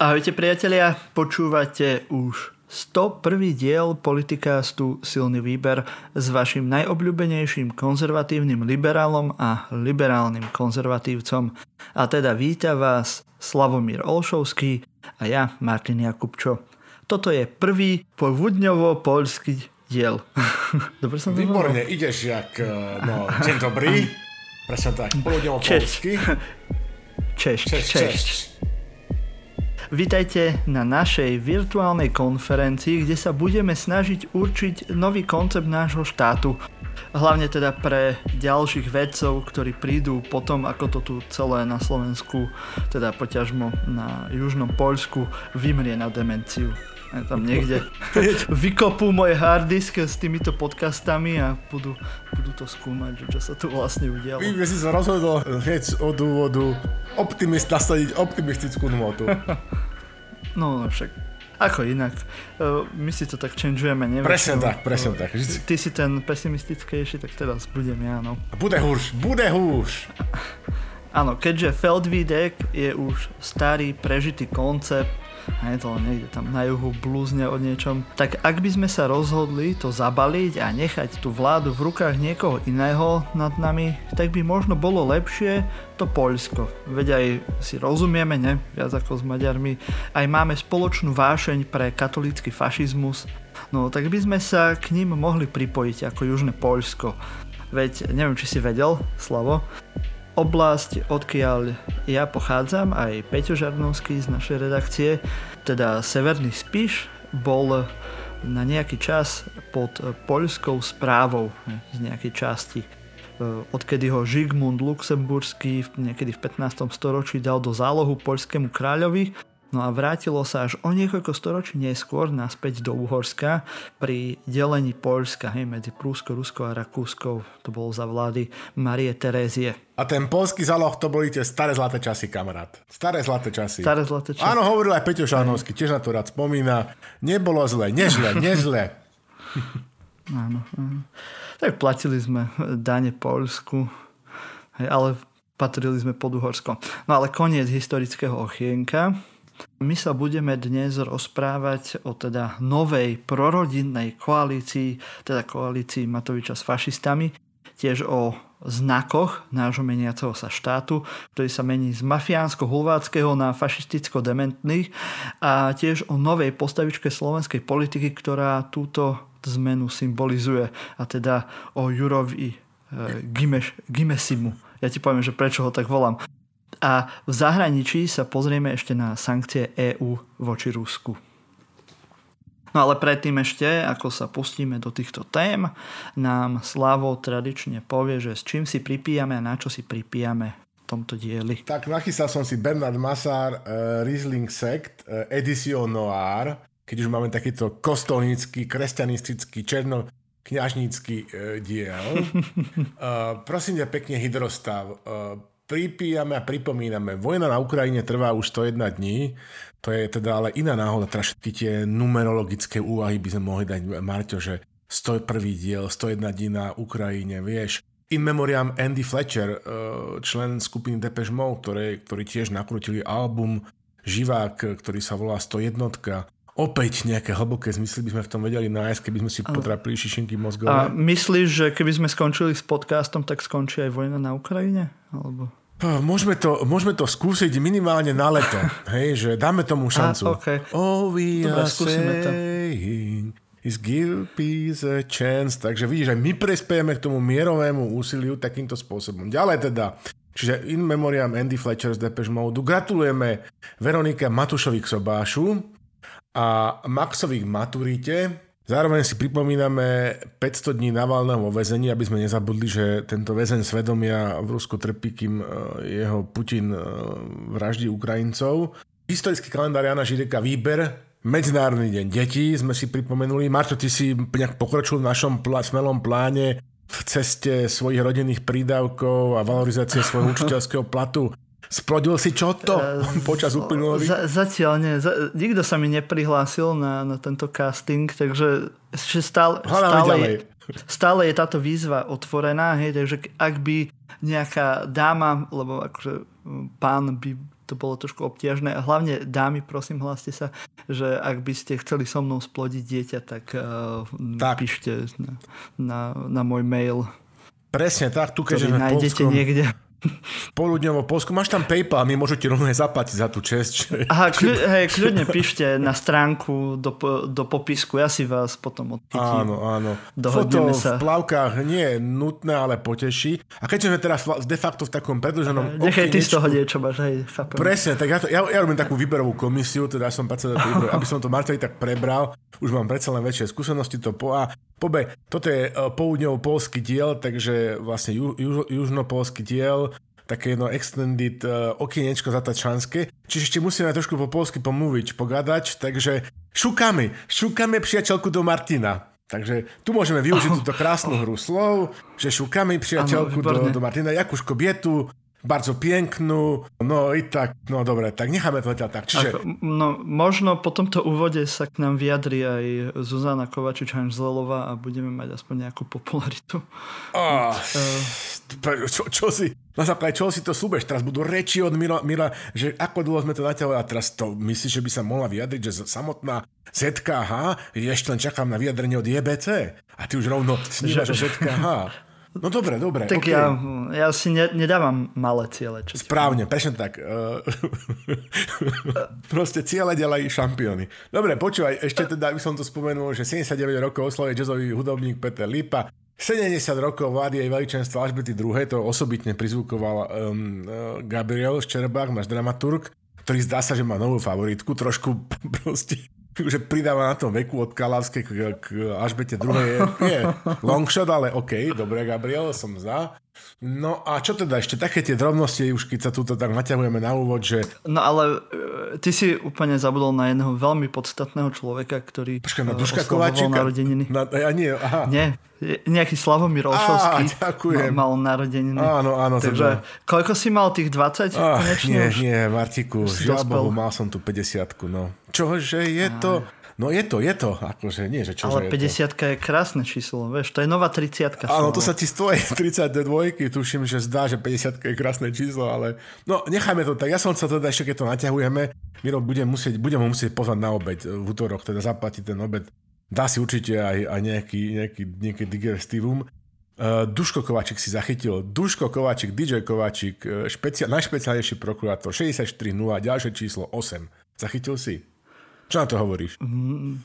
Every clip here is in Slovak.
Ahojte priatelia, počúvate už 101. diel politikástu Silný výber s vašim najobľúbenejším konzervatívnym liberálom a liberálnym konzervatívcom. A teda víta vás Slavomír Olšovský a ja, Martin Jakubčo. Toto je prvý povudňovo-polský diel. Dobre som to Výborne, ideš jak, eh, no, deň dobrý. Presne tak, povudňovo-polsky. Češ, češ, češ. češ. Vítajte na našej virtuálnej konferencii, kde sa budeme snažiť určiť nový koncept nášho štátu. Hlavne teda pre ďalších vedcov, ktorí prídu potom, ako to tu celé na Slovensku, teda poťažmo na južnom Poľsku, vymrie na demenciu tam niekde vykopú môj harddisk s týmito podcastami a budú, budú to skúmať, čo sa tu vlastne udialo. Vy si sa rozhodol hneď od dôvodu optimist, nasadiť optimistickú notu. no, však ako inak. E, my si to tak changeujeme, neviem. Presne tak, presne tak. Vždy... Ty si ten pesimistickejší, tak teraz budem ja, no. Bude húš, bude húš. Áno, keďže Feldwiedek je už starý, prežitý koncept, a je to niekde tam na juhu blúzne o niečom, tak ak by sme sa rozhodli to zabaliť a nechať tú vládu v rukách niekoho iného nad nami, tak by možno bolo lepšie to Poľsko. Veď aj si rozumieme, ne? Viac ako s Maďarmi. Aj máme spoločnú vášeň pre katolícky fašizmus. No tak by sme sa k ním mohli pripojiť ako Južné Poľsko. Veď neviem, či si vedel, Slavo, oblasť, odkiaľ ja pochádzam, aj Peťo Žarnovský z našej redakcie, teda Severný Spiš, bol na nejaký čas pod poľskou správou z nejakej časti. Odkedy ho Žigmund Luxemburský niekedy v 15. storočí dal do zálohu poľskému kráľovi No a vrátilo sa až o niekoľko storočí neskôr naspäť do Uhorska pri delení Polska hej, medzi Prúsko, Rusko a Rakúskou. To bolo za vlády Marie Terézie. A ten polský záloh to boli tie staré zlaté časy, kamarát. Staré zlaté časy. Staré zlaté časy. Áno, hovoril aj Peťo Šarnovský, tiež na to rád spomína. Nebolo zle, nežle, nežle. áno, áno. Tak platili sme dane Polsku, hej, ale patrili sme pod Uhorsko. No ale koniec historického ochienka. My sa budeme dnes rozprávať o teda novej prorodinnej koalícii, teda koalícii Matoviča s fašistami, tiež o znakoch nášho meniaceho sa štátu, ktorý sa mení z mafiánsko-hulváckého na fašisticko-dementných a tiež o novej postavičke slovenskej politiky, ktorá túto zmenu symbolizuje a teda o Jurovi e, Gimeš, Gimesimu. Ja ti poviem, že prečo ho tak volám. A v zahraničí sa pozrieme ešte na sankcie EÚ voči Rusku. No ale predtým ešte, ako sa pustíme do týchto tém, nám Slavo tradične povie, že s čím si pripíjame a na čo si pripíjame v tomto dieli. Tak nachystal som si Bernard Massar uh, Riesling Sect uh, Edition Noir, keď už máme takýto kostolnícky, kresťanistický, černo kňažnícky uh, diel. Uh, prosím ťa pekne hydrostav. Uh, pripíjame a pripomíname. Vojna na Ukrajine trvá už 101 dní, to je teda ale iná náhoda, teda všetky tie numerologické úvahy by sme mohli dať, Marťo, že 101. diel, 101 dní na Ukrajine, vieš. In memoriam Andy Fletcher, eh, člen skupiny Depeche Mode, ktoré, ktorí tiež nakrutili album Živák, ktorý sa volá 101 opäť nejaké hlboké zmysly by sme v tom vedeli nájsť, keby sme si potrapili šišinky mozgové. A myslíš, že keby sme skončili s podcastom, tak skončí aj vojna na Ukrajine? Alebo... Môžeme to, môžeme to skúsiť minimálne na leto, hej, že dáme tomu šancu. A, okay. Oh, we Dobre, are saying is give peace a chance. Takže vidíš, aj my prespejeme k tomu mierovému úsiliu takýmto spôsobom. Ďalej teda, čiže in memoriam Andy Fletcher z Depeche Mode. Gratulujeme Veronike Matušovi k sobášu a Maxovi k maturite. Zároveň si pripomíname 500 dní Navalného vo väzení, aby sme nezabudli, že tento väzeň svedomia v Rusku trpí, kým e, jeho Putin e, vraždí Ukrajincov. Historický kalendár Jana Žireka Výber, Medzinárodný deň detí sme si pripomenuli. Marto, ty si nejak pokročil v našom plá, smelom pláne v ceste svojich rodinných prídavkov a valorizácie svojho učiteľského platu. Splodil si čo to uh, počas uplynulých? Za, zatiaľ nie. Za, nikto sa mi neprihlásil na, na tento casting, takže stále, stále, je, stále je táto výzva otvorená, hej, takže ak by nejaká dáma, lebo akože pán by to bolo trošku obťažné. A hlavne dámy, prosím, hláste sa, že ak by ste chceli so mnou splodiť dieťa, tak, uh, tak. píšte na, na, na môj mail. Presne tak, tu keďže nájdete Polskom... niekde v poludňovo Polsku. Máš tam PayPal, my môžete rovno zaplatiť za tú čest. Aha, kľu, hej, kľudne píšte na stránku do, do popisku, ja si vás potom odpítim. Áno, áno. Foto sa. v plavkách nie je nutné, ale poteší. A keď sme teraz de facto v takom predlženom Nechaj ty z toho niečo máš, hej, chápem. Presne, tak ja, to, ja, ja robím takú výberovú komisiu, teda som predseda aby som to Marteli tak prebral. Už mám predsa len väčšie skúsenosti to po a Pobe, toto je uh, poľudňovo-polský diel, takže vlastne ju, ju, južnopolský diel, také jedno extended uh, okienečko zatačanské. Čiže ešte musíme trošku po polsky pomluviť, pogadať, takže šukamy, šukamy priateľku do Martina. Takže tu môžeme využiť oh, túto krásnu hru slov, že šukamy priateľku ano, do, do Martina, jakúž kobietu, bardzo pięknú, no i tak, no dobre, tak necháme to tak. Čiže... no, možno po tomto úvode sa k nám vyjadri aj Zuzana kovačič hanžzelová a budeme mať aspoň nejakú popularitu. Oh, uh, čo, čo si, na základe čo si to súbeš? Teraz budú reči od Mila, Mila že ako dlho sme to natiaľovali a teraz to myslíš, že by sa mohla vyjadriť, že samotná ZKH, ešte len čakám na vyjadrenie od JBC a ty už rovno snívaš o ZKH. No dobre, dobre. Tak okay. ja, ja si ne, nedávam malé ciele. Čo Správne, presne tak. Proste ciele ďalej šampióny. Dobre, počúvaj, ešte teda by som to spomenul, že 79 rokov oslovuje jazzový hudobník Peter Lipa. 70 rokov vlády jej veličenstva Alžbety II. to osobitne prizvukoval um, Gabriel Ščerbák, náš dramaturg, ktorý zdá sa, že má novú favoritku, trošku proste že pridáva na tom veku od Kalavskej k, k Alžbete druhej je, je longshot, ale OK, dobre Gabriel, som za. No a čo teda ešte také tie drobnosti, už keď sa túto tak naťahujeme na úvod, že... No ale e, ty si úplne zabudol na jedného veľmi podstatného človeka, ktorý Počkaj, na e, Duška Kováčika? narodeniny. Na, ja nie, aha. Nie, nejaký Slavomír Olšovský Á, mal, mal narodeniny. Áno, áno. Takže teda. koľko si mal tých 20? Ach, nie, už? nie, Martiku, žiaľ Bohu, mal som tu 50 no. Čože je to... No je to, je to, akože nie, že čo Ale 50 je, je krásne číslo, vieš, to je nová 30 Áno, to sa ti z tvojej 32 tuším, že zdá, že 50 je krásne číslo, ale no nechajme to tak. Ja som sa teda ešte, keď to naťahujeme, Miro budem, musieť, budem ho musieť pozvať na obed v útorok, teda zaplatiť ten obed. Dá si určite aj, aj nejaký, nejaký, nejaký digestivum. Uh, Duško Kovačík si zachytil. Duško Kovačík, DJ Kovačík, uh, špecia- najšpeciálnejší prokurátor, 64.0, ďalšie číslo 8. Zachytil si? Čo na to hovoríš? Mm,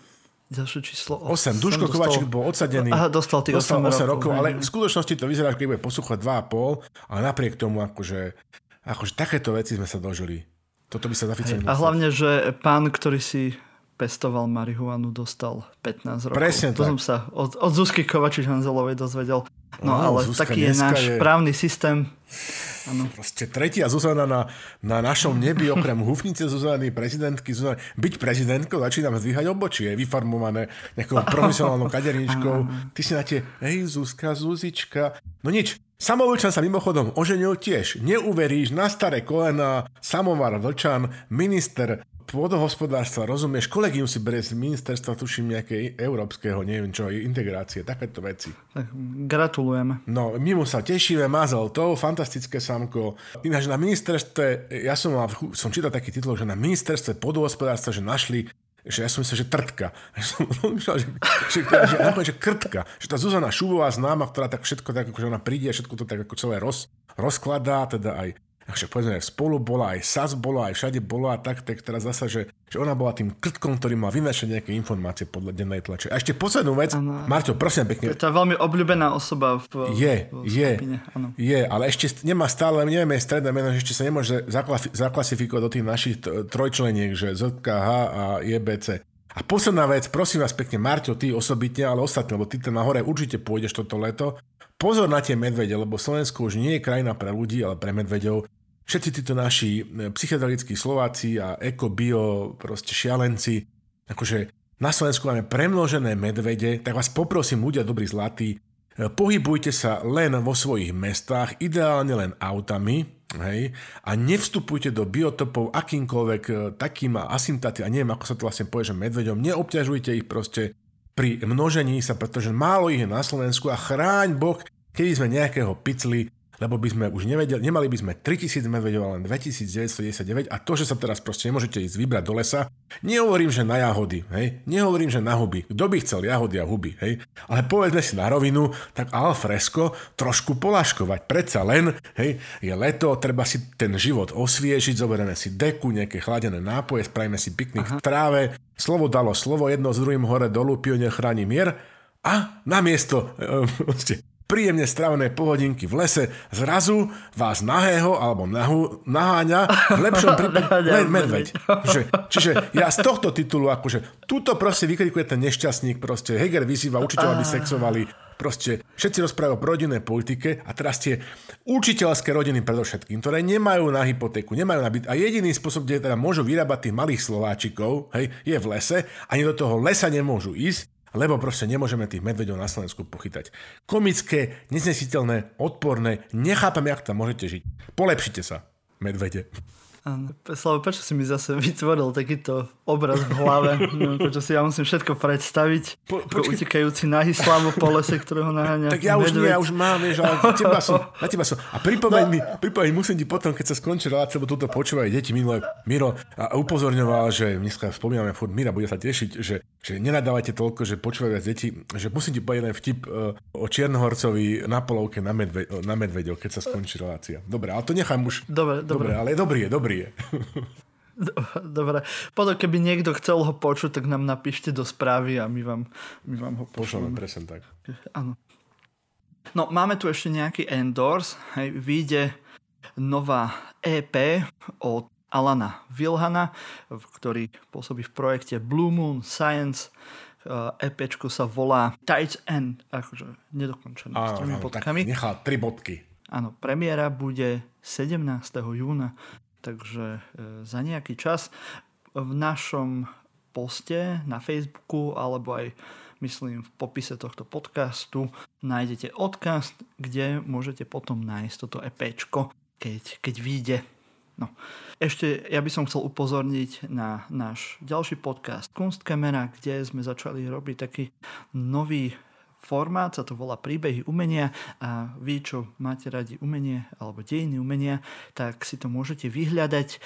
ďalšie číslo 8. 8. Duško dostal... Kovačík bol odsadený. Aha, dostal tých 8, 8 rokov. rokov ale v skutočnosti to vyzerá, že bude poslúchať 2,5, ale napriek tomu, akože, akože takéto veci sme sa dožili. Toto by sa zaficovalo. A hlavne, že pán, ktorý si pestoval marihuanu, dostal 15 rokov. Presne to tak. som sa od, od Zuzky Kovačič Hanzelovej dozvedel. No, no ale Zuzka taký je náš je... právny systém. Ano. Proste tretia Zuzana na, na našom nebi, okrem hufnice Zuzany, prezidentky Zuzany. Byť prezidentkou začíname zdvíhať obočie, vyfarmované nejakou profesionálnou kaderničkou. Ty si na tie, hej Zuzka, Zuzička. No nič, Samovlčan sa mimochodom oženil tiež. Neuveríš, na staré kolena, samovar Vlčan, minister pôdohospodárstva, rozumieš, kolegium si berie z ministerstva, tuším, nejaké európskeho, neviem čo, integrácie, takéto veci. Tak gratulujeme. No, my mu sa tešíme, mazal to, fantastické samko. Ináč na ministerstve, ja som mal, som čítal taký titul, že na ministerstve pôdohospodárstva, že našli že ja som myslel, že trtka. Ja som myslel, že, že, že, že, že krtka. Že tá Zuzana Šubová známa, ktorá tak všetko tak, že ona príde a všetko to tak ako celé roz, rozkladá, teda aj Takže povedzme, spolu bola, aj SAS bola, aj všade bola a tak, tak teraz zasa, že, že ona bola tým krtkom, ktorý mal vynašať nejaké informácie podľa dennej tlače. A ešte poslednú vec, ano. Marťo, prosím pekne. To je veľmi obľúbená osoba v, je, v je, je, ale ešte nemá stále, nevieme stredné meno, že ešte sa nemôže zaklasifikovať do tých našich trojčleniek, že ZKH a JBC. A posledná vec, prosím vás pekne, Marťo, ty osobitne, ale ostatní, lebo ty tam nahore určite pôjdeš toto leto. Pozor na tie medvede, lebo Slovensko už nie je krajina pre ľudí, ale pre medvedov všetci títo naši e, psychedelickí Slováci a eko, bio, proste šialenci, akože na Slovensku máme premnožené medvede, tak vás poprosím, ľudia dobrí zlatí, e, pohybujte sa len vo svojich mestách, ideálne len autami, hej, a nevstupujte do biotopov akýmkoľvek e, takým asymptaty, a neviem, ako sa to vlastne povie, že medveďom, neobťažujte ich proste pri množení sa, pretože málo ich je na Slovensku a chráň Boh, keby sme nejakého picli lebo by sme už nevedeli, nemali by sme 3000 medvedov, len 2999 a to, že sa teraz proste nemôžete ísť vybrať do lesa, nehovorím, že na jahody, hej, nehovorím, že na huby. Kto by chcel jahody a huby, hej, ale povedzme si na rovinu, tak al fresco trošku polaškovať. Predsa len, hej, je leto, treba si ten život osviežiť, zoberieme si deku, nejaké chladené nápoje, spravíme si piknik Aha. v tráve, slovo dalo slovo, jedno s druhým hore dolu, pionier chráni mier a namiesto e, príjemne strávené pohodinky v lese, zrazu vás nahého alebo nahu, naháňa v lepšom prípade len medveď. Čiže, čiže ja z tohto titulu, akože túto proste vykrikuje ten nešťastník, proste Heger vyzýva učiteľov, aby sexovali, proste všetci rozprávajú o rodinnej politike a teraz tie učiteľské rodiny predovšetkým, ktoré nemajú na hypotéku, nemajú na byt a jediný spôsob, kde teda môžu vyrábať tých malých Slováčikov, hej, je v lese, ani do toho lesa nemôžu ísť, lebo proste nemôžeme tých medveďov na Slovensku pochytať. Komické, neznesiteľné, odporné, nechápam, jak tam môžete žiť. Polepšite sa, medvede. Áno. Slavo, prečo si mi zase vytvoril takýto obraz v hlave? Neviem, prečo si ja musím všetko predstaviť. Po, ako utekajúci na Islamu po lese, ktorého naháňa. Tak ja už nie, ja už mám, vieš, ale na teba som, na teba som. A pripomeň no. mi, pripomeň, musím ti potom, keď sa skončí relácia, lebo túto počúvajú deti minulé, Miro a upozorňoval, že dneska spomíname, furt Mira bude sa tešiť, že, že nenadávajte toľko, že počúvajú viac deti, že musím ti povedať jeden vtip uh, o Čiernohorcovi na polovke na, medve, na medveďov, keď sa skončí relácia. Dobre, ale to nechám už. Dobre, dobre. dobre ale dobrý je, dobrý je. Dobre, potom keby niekto chcel ho počuť, tak nám napíšte do správy a my vám, my vám ho pošleme. presne tak. Áno. No, máme tu ešte nejaký endorse. Hej, vyjde nová EP od Alana Vilhana, ktorý pôsobí v projekte Blue Moon Science. EPčko sa volá Tides and, akože nedokončené s tými bodkami. nechá tri bodky. Áno, premiéra bude 17. júna Takže e, za nejaký čas v našom poste na Facebooku alebo aj myslím v popise tohto podcastu nájdete odkaz, kde môžete potom nájsť toto EPčko, keď, keď vyjde. No. Ešte ja by som chcel upozorniť na náš ďalší podcast Kunstkamera, kde sme začali robiť taký nový formát, sa to volá Príbehy umenia a vy, čo máte radi umenie alebo dejiny umenia, tak si to môžete vyhľadať.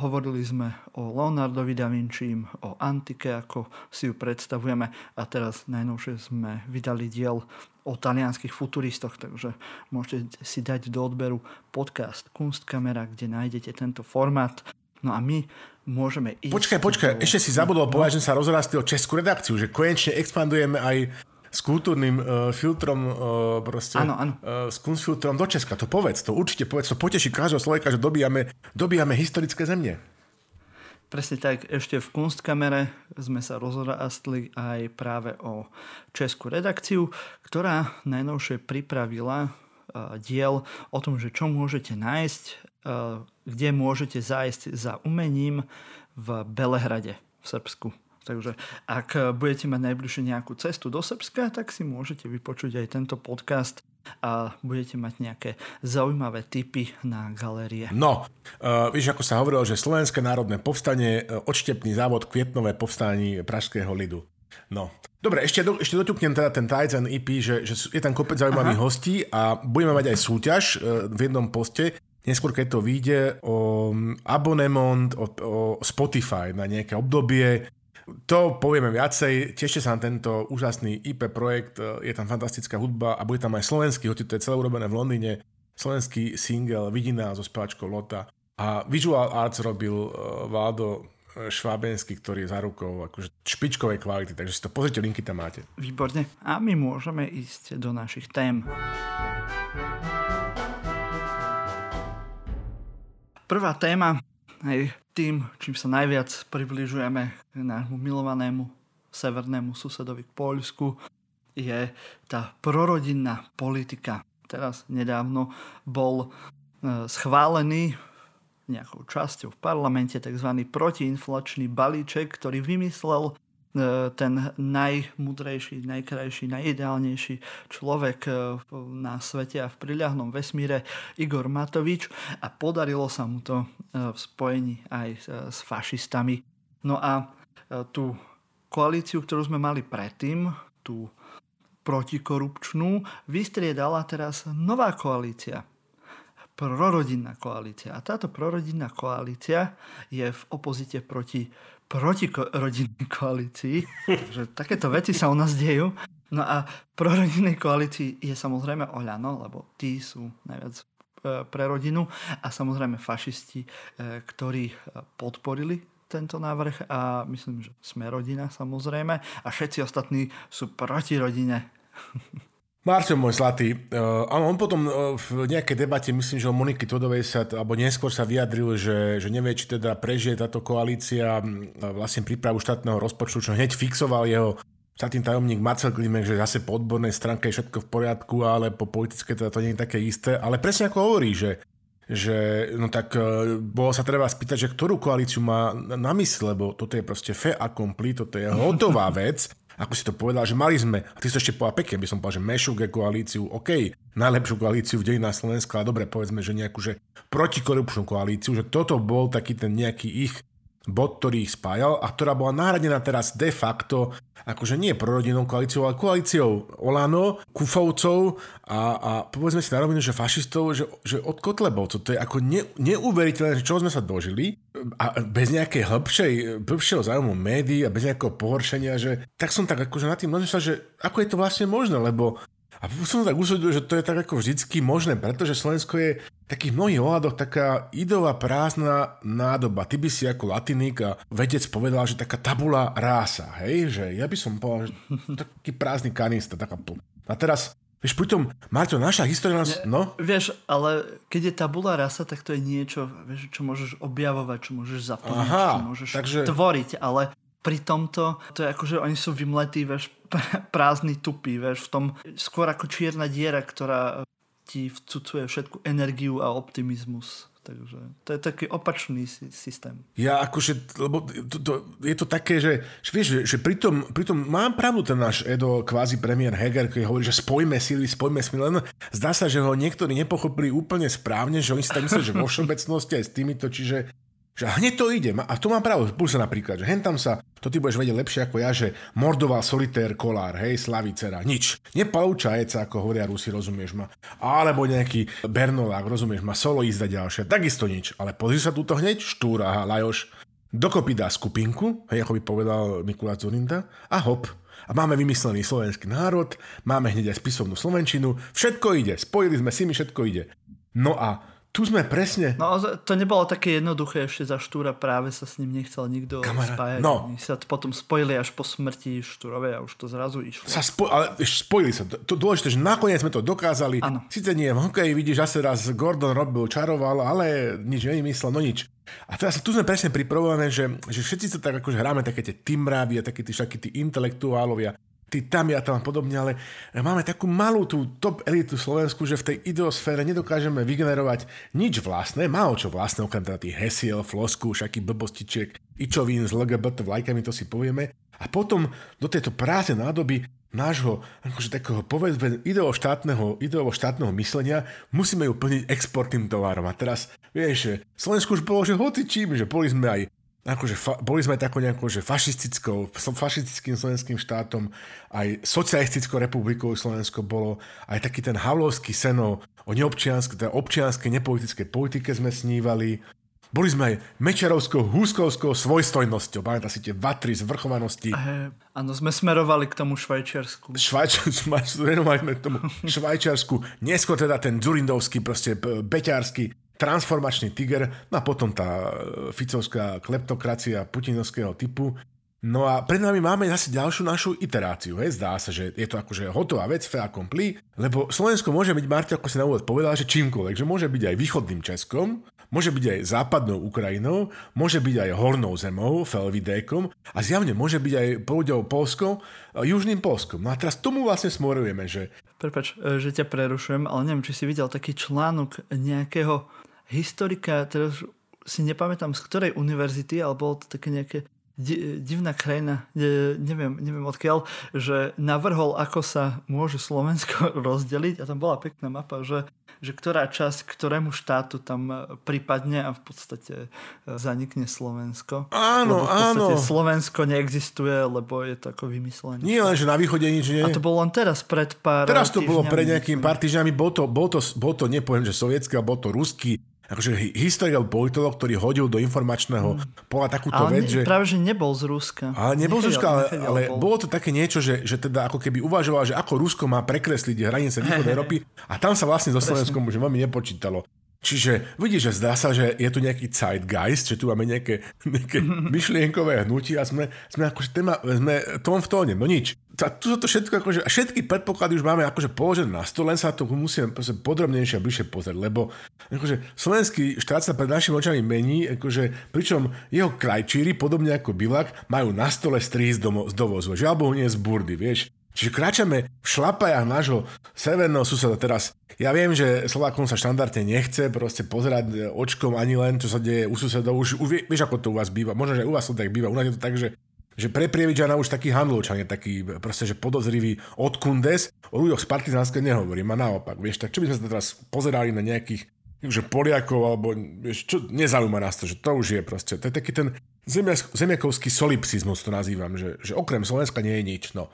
Hovorili sme o Leonardovi da Vinci, o antike, ako si ju predstavujeme a teraz najnovšie sme vydali diel o talianských futuristoch, takže môžete si dať do odberu podcast Kunstkamera, kde nájdete tento formát. No a my môžeme ísť... Počkaj, počkaj, do... ešte si zabudol no. povedať, že sa rozrastil českú redakciu, že konečne expandujeme aj s kultúrnym uh, filtrom, uh, proste, ano, ano. Uh, s kunstfiltrom do Česka. To povedz, to určite povedz, to poteší každého človeka, že dobíjame, dobíjame historické zemne. Presne tak, ešte v Kunstkamere sme sa rozrastli aj práve o českú redakciu, ktorá najnovšie pripravila diel o tom, že čo môžete nájsť, kde môžete zájsť za umením v Belehrade v Srbsku. Takže ak budete mať najbližšie nejakú cestu do Srbska, tak si môžete vypočuť aj tento podcast a budete mať nejaké zaujímavé tipy na galérie. No, uh, víš, ako sa hovorilo, že Slovenské národné povstanie, uh, odštepný závod kvietnové povstání Pražského lidu. No. Dobre, ešte, do, ešte doťuknem teda ten Tides EP, že, že je tam kopec zaujímavých Aha. hostí a budeme mať aj súťaž uh, v jednom poste, neskôr keď to vyjde o abonement, o, o Spotify na nejaké obdobie, to povieme viacej. Tešte sa na tento úžasný IP projekt. Je tam fantastická hudba a bude tam aj slovenský, hoci to je celé urobené v Londýne. Slovenský single Vidina so spáčkou Lota. A visual arts robil eh, Švábenský, ktorý je za rukou akože špičkovej kvality, takže si to pozrite, linky tam máte. Výborne. A my môžeme ísť do našich tém. Prvá téma, hej, tým, čím sa najviac približujeme k nášmu milovanému severnému susedovi k Poľsku, je tá prorodinná politika. Teraz nedávno bol e, schválený nejakou časťou v parlamente tzv. protiinflačný balíček, ktorý vymyslel ten najmudrejší, najkrajší, najideálnejší človek e, na svete a v priľahnom vesmíre Igor Matovič a podarilo sa mu to e, v spojení aj s fašistami. No a tú koalíciu, ktorú sme mali predtým, tú protikorupčnú, vystriedala teraz nová koalícia. prorodinná koalícia. A táto prorodinná koalícia je v opozite proti protirodinnej koalícii. Takže takéto veci sa u nás dejú. No a prorodinnej koalícii je samozrejme Oľano, lebo tí sú najviac e, pre rodinu a samozrejme fašisti, e, ktorí podporili tento návrh a myslím, že sme rodina samozrejme a všetci ostatní sú proti rodine. Marťo môj zlatý, uh, on potom uh, v nejakej debate, myslím, že o Moniky Todovej sa, alebo neskôr sa vyjadril, že, že nevie, či teda prežije táto koalícia uh, vlastne prípravu štátneho rozpočtu, čo hneď fixoval jeho štátny tajomník Marcel Klimek, že zase po odbornej stránke je všetko v poriadku, ale po politické teda to nie je také isté. Ale presne ako hovorí, že že no tak bolo sa treba spýtať, že ktorú koalíciu má na mysle, lebo toto je proste fe a kompli, toto je hotová vec ako si to povedal, že mali sme, a ty si ešte povedal pekne, by som povedal, že Mešuge koalíciu, OK, najlepšiu koalíciu v dejinách Slovenska, ale dobre, povedzme, že nejakú že protikorupčnú koalíciu, že toto bol taký ten nejaký ich bod, ktorý ich spájal a ktorá bola nahradená teraz de facto akože nie prorodinnou koalíciou, ale koalíciou Olano, Kufovcov a, a povedzme si na rovinu, že fašistov, že, že od Kotlebovcov. To je ako ne, neuveriteľné, čo sme sa dožili a bez nejakej hĺbšej, hĺbšieho zájmu médií a bez nejakého pohoršenia, že tak som tak akože nad tým rozmýšľal, že ako je to vlastne možné, lebo a som tak usúdil, že to je tak ako vždycky možné, pretože Slovensko je v takých mnohých ohľadoch taká idová prázdna nádoba. Ty by si ako latiník a vedec povedal, že taká tabula rása, hej? Že ja by som povedal, že taký prázdny kanista, taká pl- A teraz Vieš, pritom, Marto, naša história nás... No? Vieš, ale keď je tabula rasa, tak to je niečo, vieš, čo môžeš objavovať, čo môžeš zaplniť, Aha, čo môžeš takže... tvoriť, ale pri tomto, to je ako, že oni sú vymletí, vieš, prázdny, tupý, vieš, v tom skôr ako čierna diera, ktorá ti vcucuje všetku energiu a optimizmus. Takže to je taký opačný systém. Ja akože, lebo to, to, je to také, že, že vieš, že, že pritom, pritom mám pravdu ten náš Edo, kvázi premiér Heger, keď hovorí, že spojme síly, spojme síly, len zdá sa, že ho niektorí nepochopili úplne správne, že oni si tak mysleli, že vo všeobecnosti aj s týmito, čiže že hneď to ide. A tu mám pravdu. Púsa napríklad, že hentam sa, to ty budeš vedieť lepšie ako ja, že mordoval solitér kolár, hej, slavicera. Nič. Nepalúčajec, ako hovoria Rusi, rozumieš ma. Alebo nejaký Bernolák, rozumieš ma, solo jízda ďalšia. Takisto nič. Ale pozri sa túto hneď, štúra, Lajoš. Dokopy dá skupinku, hej, ako by povedal Mikuláš Zorinda, a hop, a máme vymyslený slovenský národ, máme hneď aj spisovnú slovenčinu, všetko ide, spojili sme si, mi všetko ide. No a tu sme presne... No to nebolo také jednoduché ešte za Štúra, práve sa s ním nechcel nikto Kamarát, spájať. No. Oni sa to potom spojili až po smrti Štúrovej a už to zrazu išlo. Sa spo- ale spojili sa. To, dôležité, že nakoniec sme to dokázali. Ano. Sice nie v hokeji, vidíš, zase raz Gordon robil, čaroval, ale nič nevymyslel, no nič. A teraz tu sme presne pripravované, že, že všetci sa tak akože hráme také tie timrávy a takí tí, tí intelektuálovia tí tam a tam podobne, ale máme takú malú tú top elitu Slovensku, že v tej ideosfére nedokážeme vygenerovať nič vlastné, málo čo vlastné, okrem teda tých hesiel, flosku, všaký blbostičiek, ičovín s LGBT vlajkami, to si povieme. A potom do tejto práce nádoby nášho akože takého povedzme ideovo-štátneho, ideovo-štátneho myslenia musíme ju plniť exportným tovarom. A teraz, vieš, Slovensku už bolo, že hoci čím, že boli sme aj akože fa- boli sme tako nejako, že fašistickou, fašistickým slovenským štátom, aj socialistickou republikou Slovensko bolo, aj taký ten havlovský seno o neobčianskej, teda občianskej, nepolitickej politike sme snívali. Boli sme aj mečarovskou, húskovskou svojstojnosťou. Pamätá si tie vatry zvrchovanosti. Áno, sme smerovali k tomu Švajčiarsku. Švajčiarsku, sme k tomu Švajčiarsku. Neskôr teda ten Zurindovský, proste beťársky transformačný tiger, no a potom tá e, ficovská kleptokracia putinovského typu. No a pred nami máme zase ďalšiu našu iteráciu. Hej. Zdá sa, že je to akože hotová vec, fe a kompli, lebo Slovensko môže byť, Marti, ako si na úvod povedal, že čímkoľvek, že môže byť aj východným Českom, môže byť aj západnou Ukrajinou, môže byť aj hornou zemou, Felvidékom a zjavne môže byť aj pôvodou Polskou, južným Polskom. No a teraz tomu vlastne smorujeme, že... Prepač, e, že ťa prerušujem, ale neviem, či si videl taký článok nejakého historika, teraz si nepamätám z ktorej univerzity, ale bolo to také nejaké divná krajina, neviem, neviem odkiaľ, že navrhol, ako sa môže Slovensko rozdeliť a tam bola pekná mapa, že, že ktorá časť ktorému štátu tam e, pripadne a v podstate e, zanikne Slovensko. Áno, lebo v podstate áno. Slovensko neexistuje, lebo je to ako vymyslené. Nie len, že na východe nič nie. A to bolo len teraz, pred pár Teraz to bolo pred nejakým pár týždňami, bol to, bol to, bol to nepoviem, že sovietský, bol to ruský akože historik alebo politolog, ktorý hodil do informačného mm. pola takúto ale vec, ne, že... práve, že nebol z Ruska. Ale nebol z Ruska, ale, ale bol. bolo to také niečo, že, že teda ako keby uvažoval, že ako Rusko má prekresliť hranice východu Európy a tam sa vlastne so Slovenskom už veľmi nepočítalo. Čiže vidíš, že zdá sa, že je tu nejaký zeitgeist, že tu máme nejaké, nejaké myšlienkové hnutie a sme, sme akože téma, sme tón v tóne, no nič. A tu sa to všetko, akože, všetky predpoklady už máme akože položené na stole, len sa to musíme podrobnejšie a bližšie pozrieť, lebo akože slovenský štát sa pred našimi očami mení, akože, pričom jeho krajčíri, podobne ako Bilak, majú na stole stríz z dovozu, žiaľ Bohu nie z burdy, vieš. Čiže kráčame v šlapajách nášho severného suseda teraz. Ja viem, že Slovákom sa štandardne nechce proste pozerať očkom ani len, čo sa deje u susedov. Už, už vieš, ako to u vás býva. Možno, že u vás to tak býva. U nás je to tak, že že pre Prievidžana už taký handlovčan je taký proste, že podozrivý od kundes, o ľuďoch z partizánske nehovorím a naopak, vieš, tak čo by sme sa teraz pozerali na nejakých že Poliakov, alebo vieš, čo, nezaujíma nás to, že to už je proste, to je taký ten zemiakovský solipsizmus to nazývam, že, že okrem Slovenska nie je nič, no.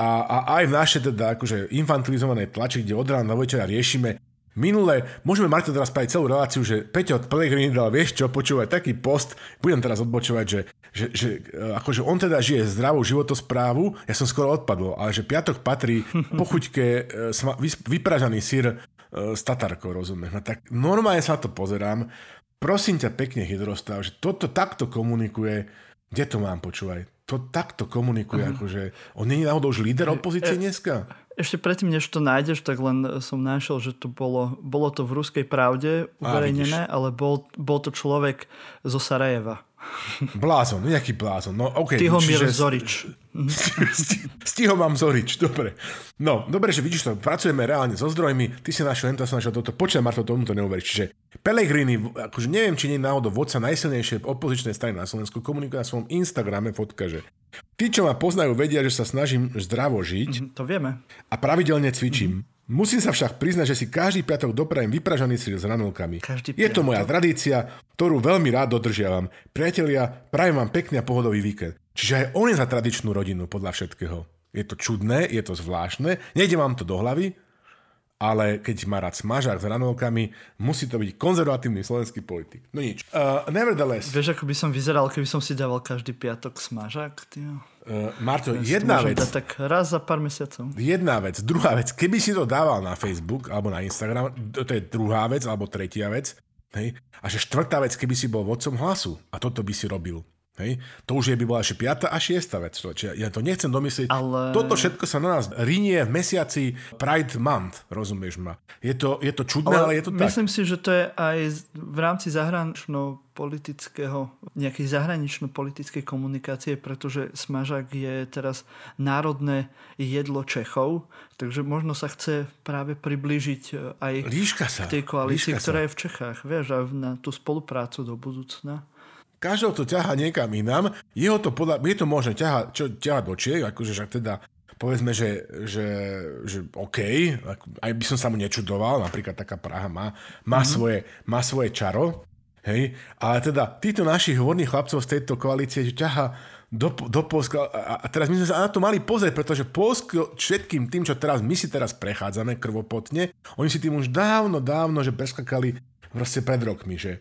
A, a aj v našej teda akože infantilizovanej tlači, kde od rána do večera riešime. Minule, môžeme Marto teraz spraviť celú reláciu, že Peťo od Pellegrini dal, vieš čo, počúvať taký post, budem teraz odbočovať, že, že, že akože on teda žije zdravú životosprávu, ja som skoro odpadol, ale že piatok patrí pochuťke vypražaný sír s tatarkou, rozumieš? No tak normálne sa to pozerám, prosím ťa pekne hydrostav, že toto takto komunikuje, kde to mám počúvať? To takto komunikuje, uh-huh. akože on nie je náhodou už líder opozície dneska? ešte predtým, než to nájdeš, tak len som našiel, že to bolo, bolo to v Ruskej pravde uverejnené, ale bol, bol to človek zo Sarajeva. Blázon, nejaký blázon. No, okay, Tihomír čiže... Zorič. Stiho mám Zorič, dobre. No, dobre, že vidíš to, pracujeme reálne so zdrojmi, ty si našiel, to som našiel toto, počujem, Marto, tomu to neuveríš. Čiže Pellegrini, akože neviem, či nie je náhodou vodca najsilnejšej opozičnej strany na Slovensku, komunikuje na svojom Instagrame fotka, že tí, čo ma poznajú, vedia, že sa snažím zdravo žiť. Mm, to vieme. A pravidelne cvičím. Mm-hmm. Musím sa však priznať, že si každý piatok doprajem vypražaný sír s ranolkami. Každý je to moja tradícia, ktorú veľmi rád dodržiavam. Priatelia, prajem vám pekný a pohodový víkend. Čiže aj on je za tradičnú rodinu, podľa všetkého. Je to čudné, je to zvláštne, nejde vám to do hlavy, ale keď má rád smažák s ranolkami, musí to byť konzervatívny slovenský politik. No nič. Uh, nevertheless. Vieš, ako by som vyzeral, keby som si dával každý piatok smažák? Uh, Marto, ja jedna vec. tak raz za pár mesiacov. Jedna vec. Druhá vec. Keby si to dával na Facebook alebo na Instagram, to je druhá vec alebo tretia vec. Hej? A že štvrtá vec, keby si bol vodcom hlasu a toto by si robil. Hej. To už je by bola ešte 5. a 6. vec. Čiže ja to nechcem domyslieť. Ale... Toto všetko sa na nás rinie v mesiaci Pride Month, rozumieš ma. Je to, je to čudné, ale, ale je to tak. Myslím si, že to je aj v rámci zahranično politického, nejakej zahranično-politickej komunikácie, pretože smažák je teraz národné jedlo Čechov, takže možno sa chce práve priblížiť e, aj sa, k tej koalícii, ktorá sa. je v Čechách, vieš, a na tú spoluprácu do budúcna každého to ťaha niekam inám. Jeho to podľa, je to možné ťaha, čo ťaha do Čiek, akože však teda povedzme, že, že, že OK, aj by som sa mu nečudoval, napríklad taká Praha má, má, mm-hmm. svoje, má svoje čaro, hej, ale teda títo našich hovorných chlapcov z tejto koalície, ťaha do, do Polska a, a teraz my sme sa na to mali pozrieť, pretože Polsko všetkým tým, čo teraz my si teraz prechádzame krvopotne, oni si tým už dávno, dávno, že preskakali proste pred rokmi, že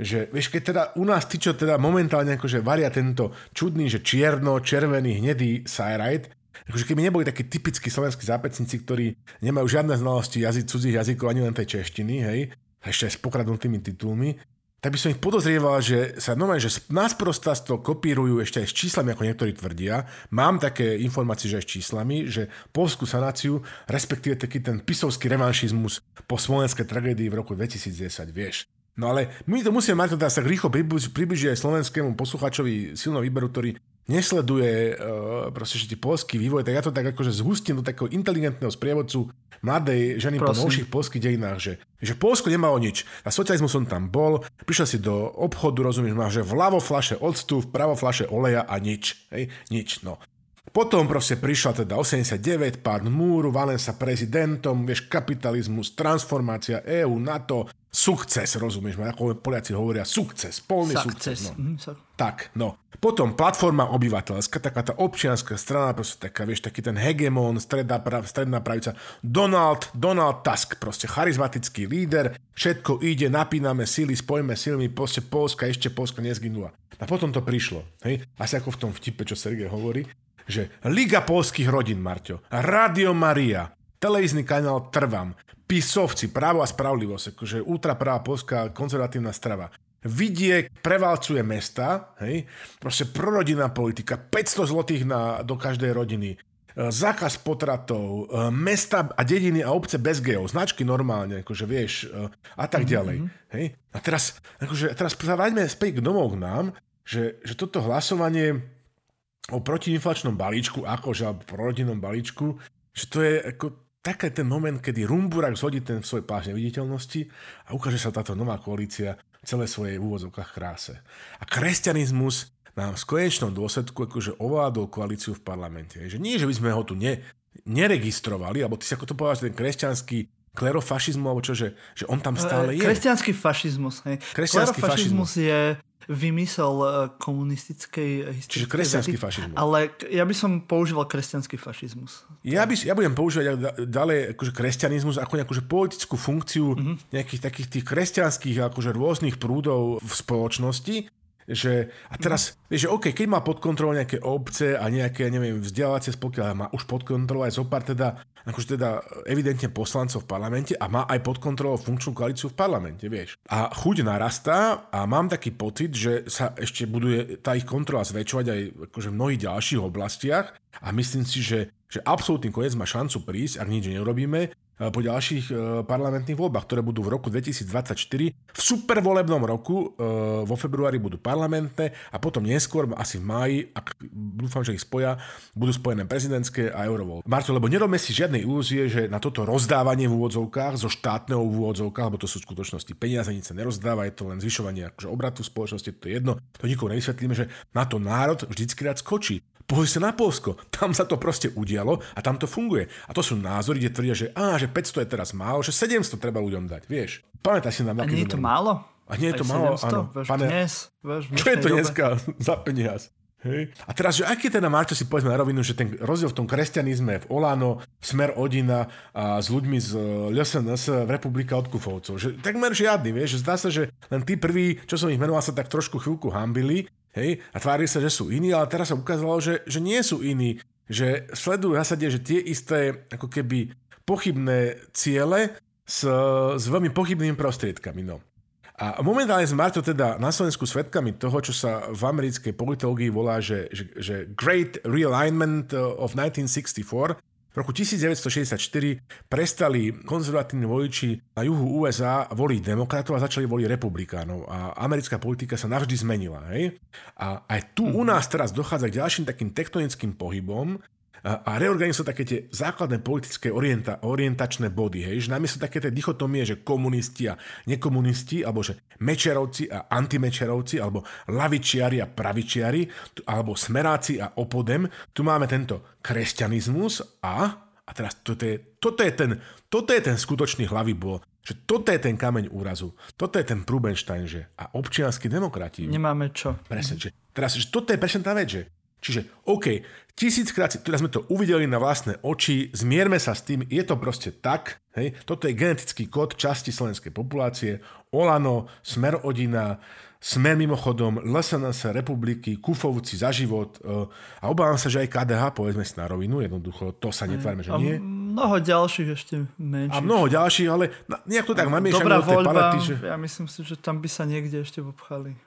že vieš, keď teda u nás tí, čo teda momentálne akože varia tento čudný, že čierno, červený, hnedý sajrajt, akože keby neboli takí typickí slovenskí zápecníci, ktorí nemajú žiadne znalosti jazyk, cudzích jazykov ani len tej češtiny, hej, ešte aj s pokradnutými titulmi, tak by som ich podozrieval, že sa normálne, že nás prosta to kopírujú ešte aj s číslami, ako niektorí tvrdia. Mám také informácie, že aj s číslami, že polskú sanáciu, respektíve taký ten pisovský revanšizmus po slovenskej tragédii v roku 2010, vieš. No ale my to musíme mať teda sa rýchlo približiť aj slovenskému posluchačovi silno výberu, ktorý nesleduje uh, proste, že polský vývoj, tak ja to tak akože zhustím do takého inteligentného sprievodcu mladej ženy Prosím. po novších polských dejinách, že, že Polsko nemalo nič. A socializmu som tam bol, prišiel si do obchodu, rozumieš, má, že vľavo flaše octu, vpravo flaše oleja a nič. Hej, nič, no. Potom proste prišla teda 89, pád múru, Valen sa prezidentom, vieš, kapitalizmus, transformácia EÚ, NATO, sukces, rozumieš ma, ako Poliaci hovoria, sukces, polný sukces. No. Mm, tak, no. Potom platforma obyvateľská, taká tá občianská strana, proste taká, vieš, taký ten hegemon, stredná, prav, stredná pravica, Donald, Donald Tusk, proste charizmatický líder, všetko ide, napíname sily, spojíme silmi, proste Polska, ešte Polska nezginula. A potom to prišlo, hej, asi ako v tom vtipe, čo Sergej hovorí, že Liga polských rodín, Marťo, Radio Maria, televízny kanál Trvam, Pisovci, právo a spravodlivosť, akože ultrapravá polská konzervatívna strava. Vidiek prevalcuje mesta, hej, proste prorodinná politika, 500 zlotých na, do každej rodiny, e, zákaz potratov, e, mesta a dediny a obce bez geov, značky normálne, akože vieš, e, a tak mhm, ďalej. Mm-hmm. Hej? A teraz, akože, teraz sa späť k domov k nám, že, že toto hlasovanie o protiinflačnom balíčku, akože alebo prorodinnom balíčku, že to je ako taký ten moment, kedy Rumburak zhodí ten svoj pláž neviditeľnosti a ukáže sa táto nová koalícia v celé svojej úvodzovkách kráse. A kresťanizmus nám v konečnom dôsledku akože ovládol koalíciu v parlamente. Že nie, že by sme ho tu ne, neregistrovali, alebo ty si ako to povedal, ten kresťanský klerofašizmu, alebo čo, že, že on tam stále je. Kresťanský fašizmus. Hej. Kresťanský fašizmus je vymysel e, komunistickej histórie. Čiže kresťanský vety, fašizmus. Ale ja by som používal kresťanský fašizmus. Ja, by, ja budem používať ďalej akože kresťanizmus ako nejakú že politickú funkciu mm-hmm. nejakých takých tých kresťanských akože rôznych prúdov v spoločnosti, že, a teraz, mm. vieš, že OK, keď má pod kontrolou nejaké obce a nejaké, neviem, vzdelávacie spolky, ale má už pod kontrolou aj zopár teda, akože teda evidentne poslancov v parlamente a má aj pod kontrolou funkčnú koalíciu v parlamente, vieš. A chuť narastá a mám taký pocit, že sa ešte buduje tá ich kontrola zväčšovať aj akože v mnohých ďalších oblastiach a myslím si, že že absolútny koniec má šancu prísť, ak nič neurobíme, po ďalších eh, parlamentných voľbách, ktoré budú v roku 2024. V supervolebnom roku eh, vo februári budú parlamentné a potom neskôr, asi v máji, ak dúfam, že ich spoja, budú spojené prezidentské a eurovoľby. Marto, lebo nerobme si žiadne ilúzie, že na toto rozdávanie v úvodzovkách zo štátneho v úvodzovkách, lebo to sú v skutočnosti peniaze, nič sa nerozdáva, je to len zvyšovanie akože obratu v spoločnosti, to je jedno, to nikomu nevysvetlíme, že na to národ vždycky rád skočí. Pozri sa na Polsko, tam sa to proste udialo a tam to funguje. A to sú názory, kde tvrdia, že, á, že 500 je teraz málo, že 700 treba ľuďom dať, vieš. Pamätáš si na A nie je to málo? A nie je to málo, áno. Vieš, pane, dnes, vieš, čo je to dneska za peniaz? Hej. A teraz, že aký teda Marčo si povedzme na rovinu, že ten rozdiel v tom kresťanizme v Olano, Smer Odina a s ľuďmi z LSNS v Republika od Kufovcov, že takmer žiadny, vieš, že zdá sa, že len tí prví, čo som ich menoval, sa tak trošku chvíľku hambili Hej? A tvári sa, že sú iní, ale teraz sa ukázalo, že, že nie sú iní. Že sledujú v zásade, že tie isté ako keby pochybné ciele s, s veľmi pochybnými prostriedkami. No. A momentálne sme Marto teda na Slovensku svetkami toho, čo sa v americkej politológii volá, že, že, že Great Realignment of 1964, v roku 1964 prestali konzervatívni voliči na juhu USA voliť demokratov a začali voliť republikánov a americká politika sa navždy zmenila. Hej? A aj tu u mhm. nás teraz dochádza k ďalším takým tektonickým pohybom, a reorganizujú také tie základné politické orienta, orientačné body, hej, že namiesto také tej dichotomie, že komunisti a nekomunisti, alebo že mečerovci a antimečerovci, alebo lavičiari a pravičiari, alebo smeráci a opodem, tu máme tento kresťanizmus a, a teraz toto je, toto je, ten, toto je ten skutočný hlavy bol, že toto je ten kameň úrazu, toto je ten Prubenstein, že a občianskí demokrati. Nemáme čo. Presne, že teraz, že toto je presne tá vec, že Čiže OK, tisíckrát teda sme to uvideli na vlastné oči, zmierme sa s tým, je to proste tak, hej, toto je genetický kód časti slovenskej populácie, Olano, Smer Odina, Smer mimochodom, LSNS republiky, Kufovci za život e, a obávam sa, že aj KDH, povedzme si na rovinu, jednoducho to sa netvárme, že nie. A mnoho ďalších ešte menších. A mnoho ďalších, ale nejak to tak namiešame do tej palety, že... ja myslím si, že tam by sa niekde ešte obchali.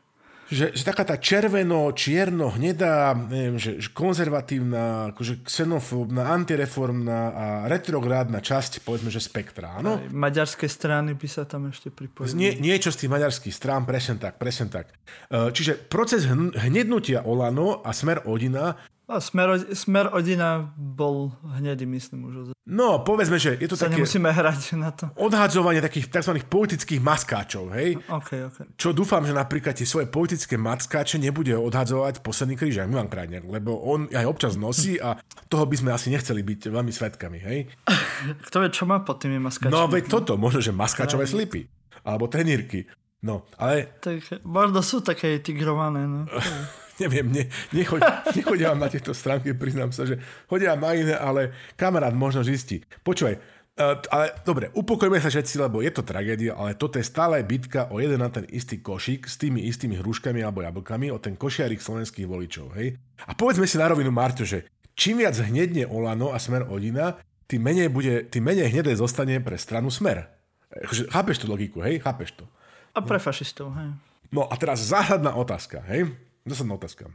Že že, taká tá červeno, čierno, hnedá, neviem, že, že konzervatívna, akože xenofóbna, antireformná a retrográdna časť, povedzme, že spektra, áno? Aj maďarské strany by sa tam ešte pripojili. Nie, niečo z tých maďarských strán, presne tak, presne tak. E, čiže proces hnednutia Olano a Smer Odina a smer, smer Odina bol hnedý, myslím už. No, povedzme, že je to sa také... nemusíme hrať na to. Odhadzovanie takých tzv. politických maskáčov, hej? Okay, okay. Čo dúfam, že napríklad tie svoje politické maskáče nebude odhadzovať posledný kríž, aj Milan Krajner, lebo on aj občas nosí a toho by sme asi nechceli byť veľmi svetkami, hej? Kto vie, čo má pod tými maskáčmi? No, veď toto, možno, že maskáčové slipy. Alebo trenírky. No, ale... Tak možno sú také tigrované, no. neviem, ne, nechoď, nechodia vám na tieto stránky, priznám sa, že chodia na iné, ale kamarát možno zistí. Počúvaj, uh, ale dobre, upokojme sa všetci, lebo je to tragédia, ale toto je stále bitka o jeden na ten istý košík s tými istými hruškami alebo jablkami, o ten košiarik slovenských voličov, hej? A povedzme si na rovinu, Marto, že čím viac hnedne Olano a Smer Odina, tým menej, bude, tým menej hnedé zostane pre stranu Smer. Akože, chápeš tú logiku, hej? Chápeš to? A pre fašistov, hej. No a teraz záhadná otázka, hej? Zásadná otázka.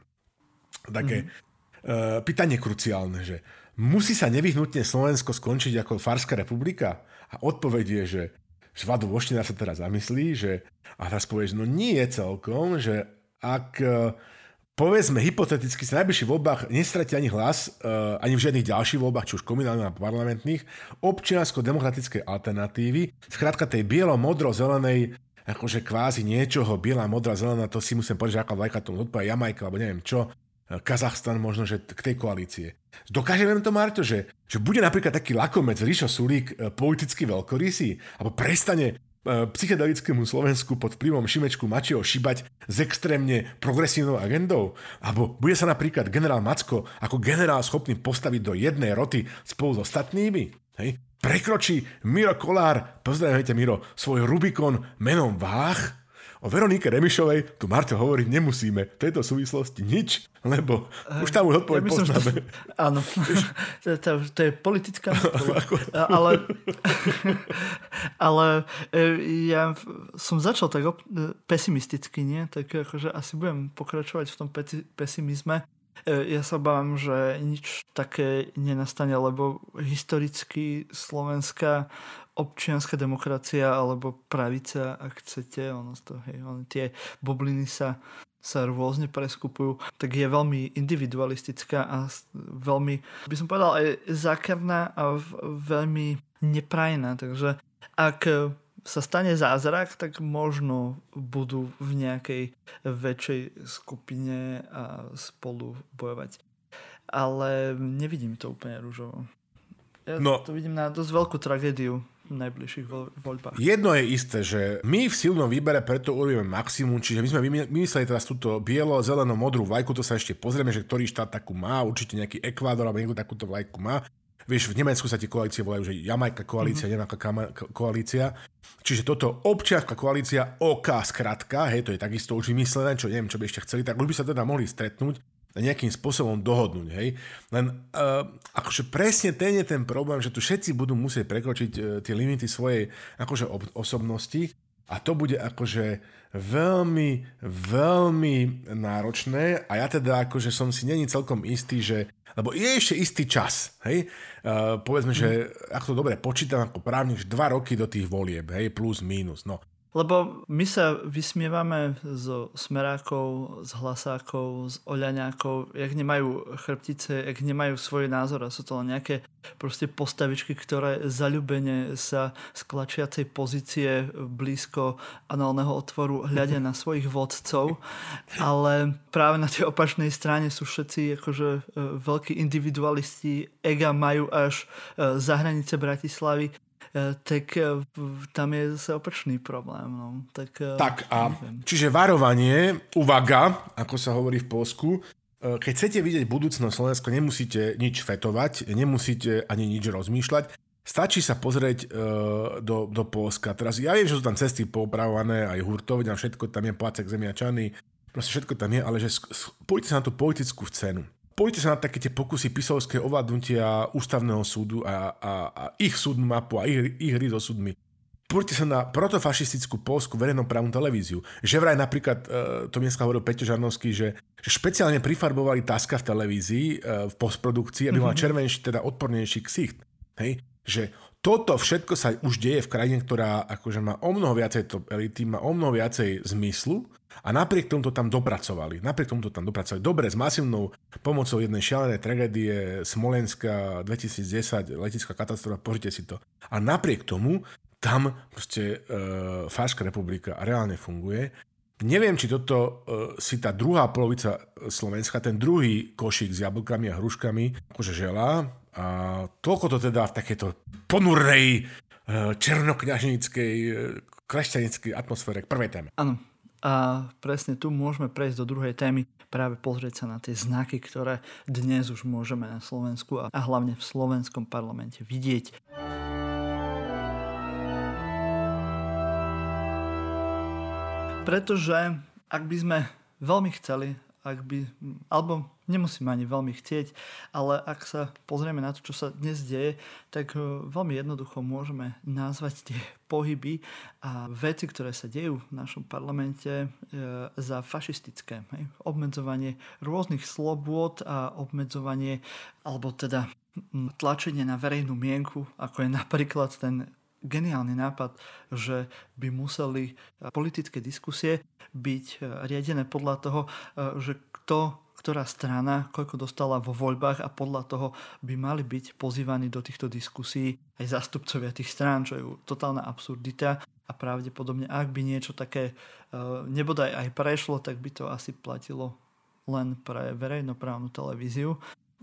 Také mm-hmm. uh, pytanie kruciálne, že musí sa nevyhnutne Slovensko skončiť ako Farská republika? A odpoveď je, že Švadu Voština sa teraz zamyslí, že a teraz povie, že no nie je celkom, že ak uh, povedzme hypoteticky sa najbližších voľbách nestratí ani hlas, uh, ani v žiadnych ďalších voľbách, či už komunálnych a parlamentných, občiansko-demokratické alternatívy, skrátka tej bielo-modro-zelenej akože kvázi niečoho, biela, modrá, zelená, to si musím povedať, že aká vlajka tomu odpovie Jamajka, alebo neviem čo, Kazachstan možno, že k tej koalície. Dokážeme to, Marto, že, že bude napríklad taký lakomec Ríšo Sulík e, politicky veľkorysý, alebo prestane e, psychedelickému Slovensku pod vplyvom Šimečku Mačieho šibať s extrémne progresívnou agendou? Alebo bude sa napríklad generál Macko ako generál schopný postaviť do jednej roty spolu s ostatnými? Hej? Prekročí Miro Kolár, pozdravujte Miro, svoj Rubikon menom Váh? O Veronike Remišovej tu Marto hovoriť nemusíme. V tejto súvislosti nič, lebo uh, už tam už odpoveď ja poznáme. Že, áno, to, to, to je politická ale, ale e, ja som začal tak op- pesimisticky, nie? Tak akože asi budem pokračovať v tom pesimizme. E, ja sa obávam, že nič také nenastane, lebo historicky slovenská občianská demokracia alebo pravica, ak chcete, ono to, hej, ono, tie bubliny sa, sa rôzne preskupujú, tak je veľmi individualistická a veľmi, by som povedal, aj zákerná a veľmi neprajná. Takže ak sa stane zázrak, tak možno budú v nejakej väčšej skupine a spolu bojovať. Ale nevidím to úplne rúžovo. Ja no, to vidím na dosť veľkú tragédiu v najbližších voľbách. Jedno je isté, že my v silnom výbere preto urobíme maximum, čiže my sme vymysleli teraz túto bielo, zeleno, modrú vlajku, to sa ešte pozrieme, že ktorý štát takú má, určite nejaký Ekvádor alebo niekto takúto vlajku má. Vieš, v Nemecku sa tie koalície volajú, že Jamajka koalícia, mm-hmm. nejaká koalícia. Čiže toto občianská koalícia OK skratka, hej, to je takisto už vymyslené, čo neviem, čo by ešte chceli, tak už by sa teda mohli stretnúť a nejakým spôsobom dohodnúť, hej. Len uh, akože presne ten je ten problém, že tu všetci budú musieť prekročiť uh, tie limity svojej akože ob- osobnosti a to bude akože veľmi, veľmi náročné a ja teda akože som si není celkom istý, že lebo je ešte istý čas, hej? Uh, povedzme, mm. že ak to dobre počítam ako právnik, dva roky do tých volieb, hej, plus, minus, no. Lebo my sa vysmievame zo smerákov, z hlasákov, z oľaňákov, jak nemajú chrbtice, jak nemajú svoj názor a sú to len nejaké proste postavičky, ktoré zaľubene sa z klačiacej pozície blízko análneho otvoru hľadia na svojich vodcov, ale práve na tej opačnej strane sú všetci akože e, veľkí individualisti, ega majú až e, za hranice Bratislavy tak e, tam je zase opačný problém. No. Tak, e, tak a neviem. čiže varovanie, uvaga, ako sa hovorí v Polsku, keď chcete vidieť budúcnosť Slovensko, nemusíte nič fetovať, nemusíte ani nič rozmýšľať. Stačí sa pozrieť uh, do, do Polska. Teraz ja viem, že sú tam cesty poupravované, aj hurtovňa, všetko tam je, Placek Zemiačany, proste všetko tam je, ale že pojďte sa na tú politickú cenu Poďte sa na také tie pokusy pisovské ovládnutia ústavného súdu a, a, a ich súdnu mapu a ich, ich hry so súdmi. Pôjďte sa na protofašistickú polskú verejnoprávnu televíziu. Že vraj napríklad, e, to dneska hovoril Peťo Žarnovský, že, že špeciálne prifarbovali Taska v televízii, e, v postprodukcii, aby mm-hmm. mal červenší, teda odpornejší ksicht. Hej? Že toto všetko sa už deje v krajine, ktorá akože má o mnoho viacej to elity, má o mnoho viacej zmyslu a napriek tomu to tam dopracovali. Napriek tomu to tam dopracovali. Dobre, s masívnou pomocou jednej šialenej tragédie Smolenska 2010, letická katastrofa, požite si to. A napriek tomu tam proste uh, Fárska republika reálne funguje. Neviem, či toto uh, si tá druhá polovica Slovenska, ten druhý košík s jablkami a hruškami, akože želá. A toľko to teda v takéto ponurrej, uh, černokňažnickej, uh, kresťanickej atmosfére k prvej téme. Áno, a presne tu môžeme prejsť do druhej témy, práve pozrieť sa na tie znaky, ktoré dnes už môžeme na Slovensku a hlavne v slovenskom parlamente vidieť. Pretože ak by sme veľmi chceli, ak by, alebo nemusíme ani veľmi chcieť, ale ak sa pozrieme na to, čo sa dnes deje, tak e, veľmi jednoducho môžeme nazvať tie pohyby a veci, ktoré sa dejú v našom parlamente e, za fašistické. Hej? Obmedzovanie rôznych slobôd a obmedzovanie, alebo teda tlačenie na verejnú mienku, ako je napríklad ten geniálny nápad, že by museli politické diskusie byť e, riadené podľa toho, že kto ktorá strana koľko dostala vo voľbách a podľa toho by mali byť pozývaní do týchto diskusí aj zástupcovia tých strán, čo je totálna absurdita a pravdepodobne ak by niečo také uh, nebodaj aj prešlo, tak by to asi platilo len pre verejnoprávnu televíziu.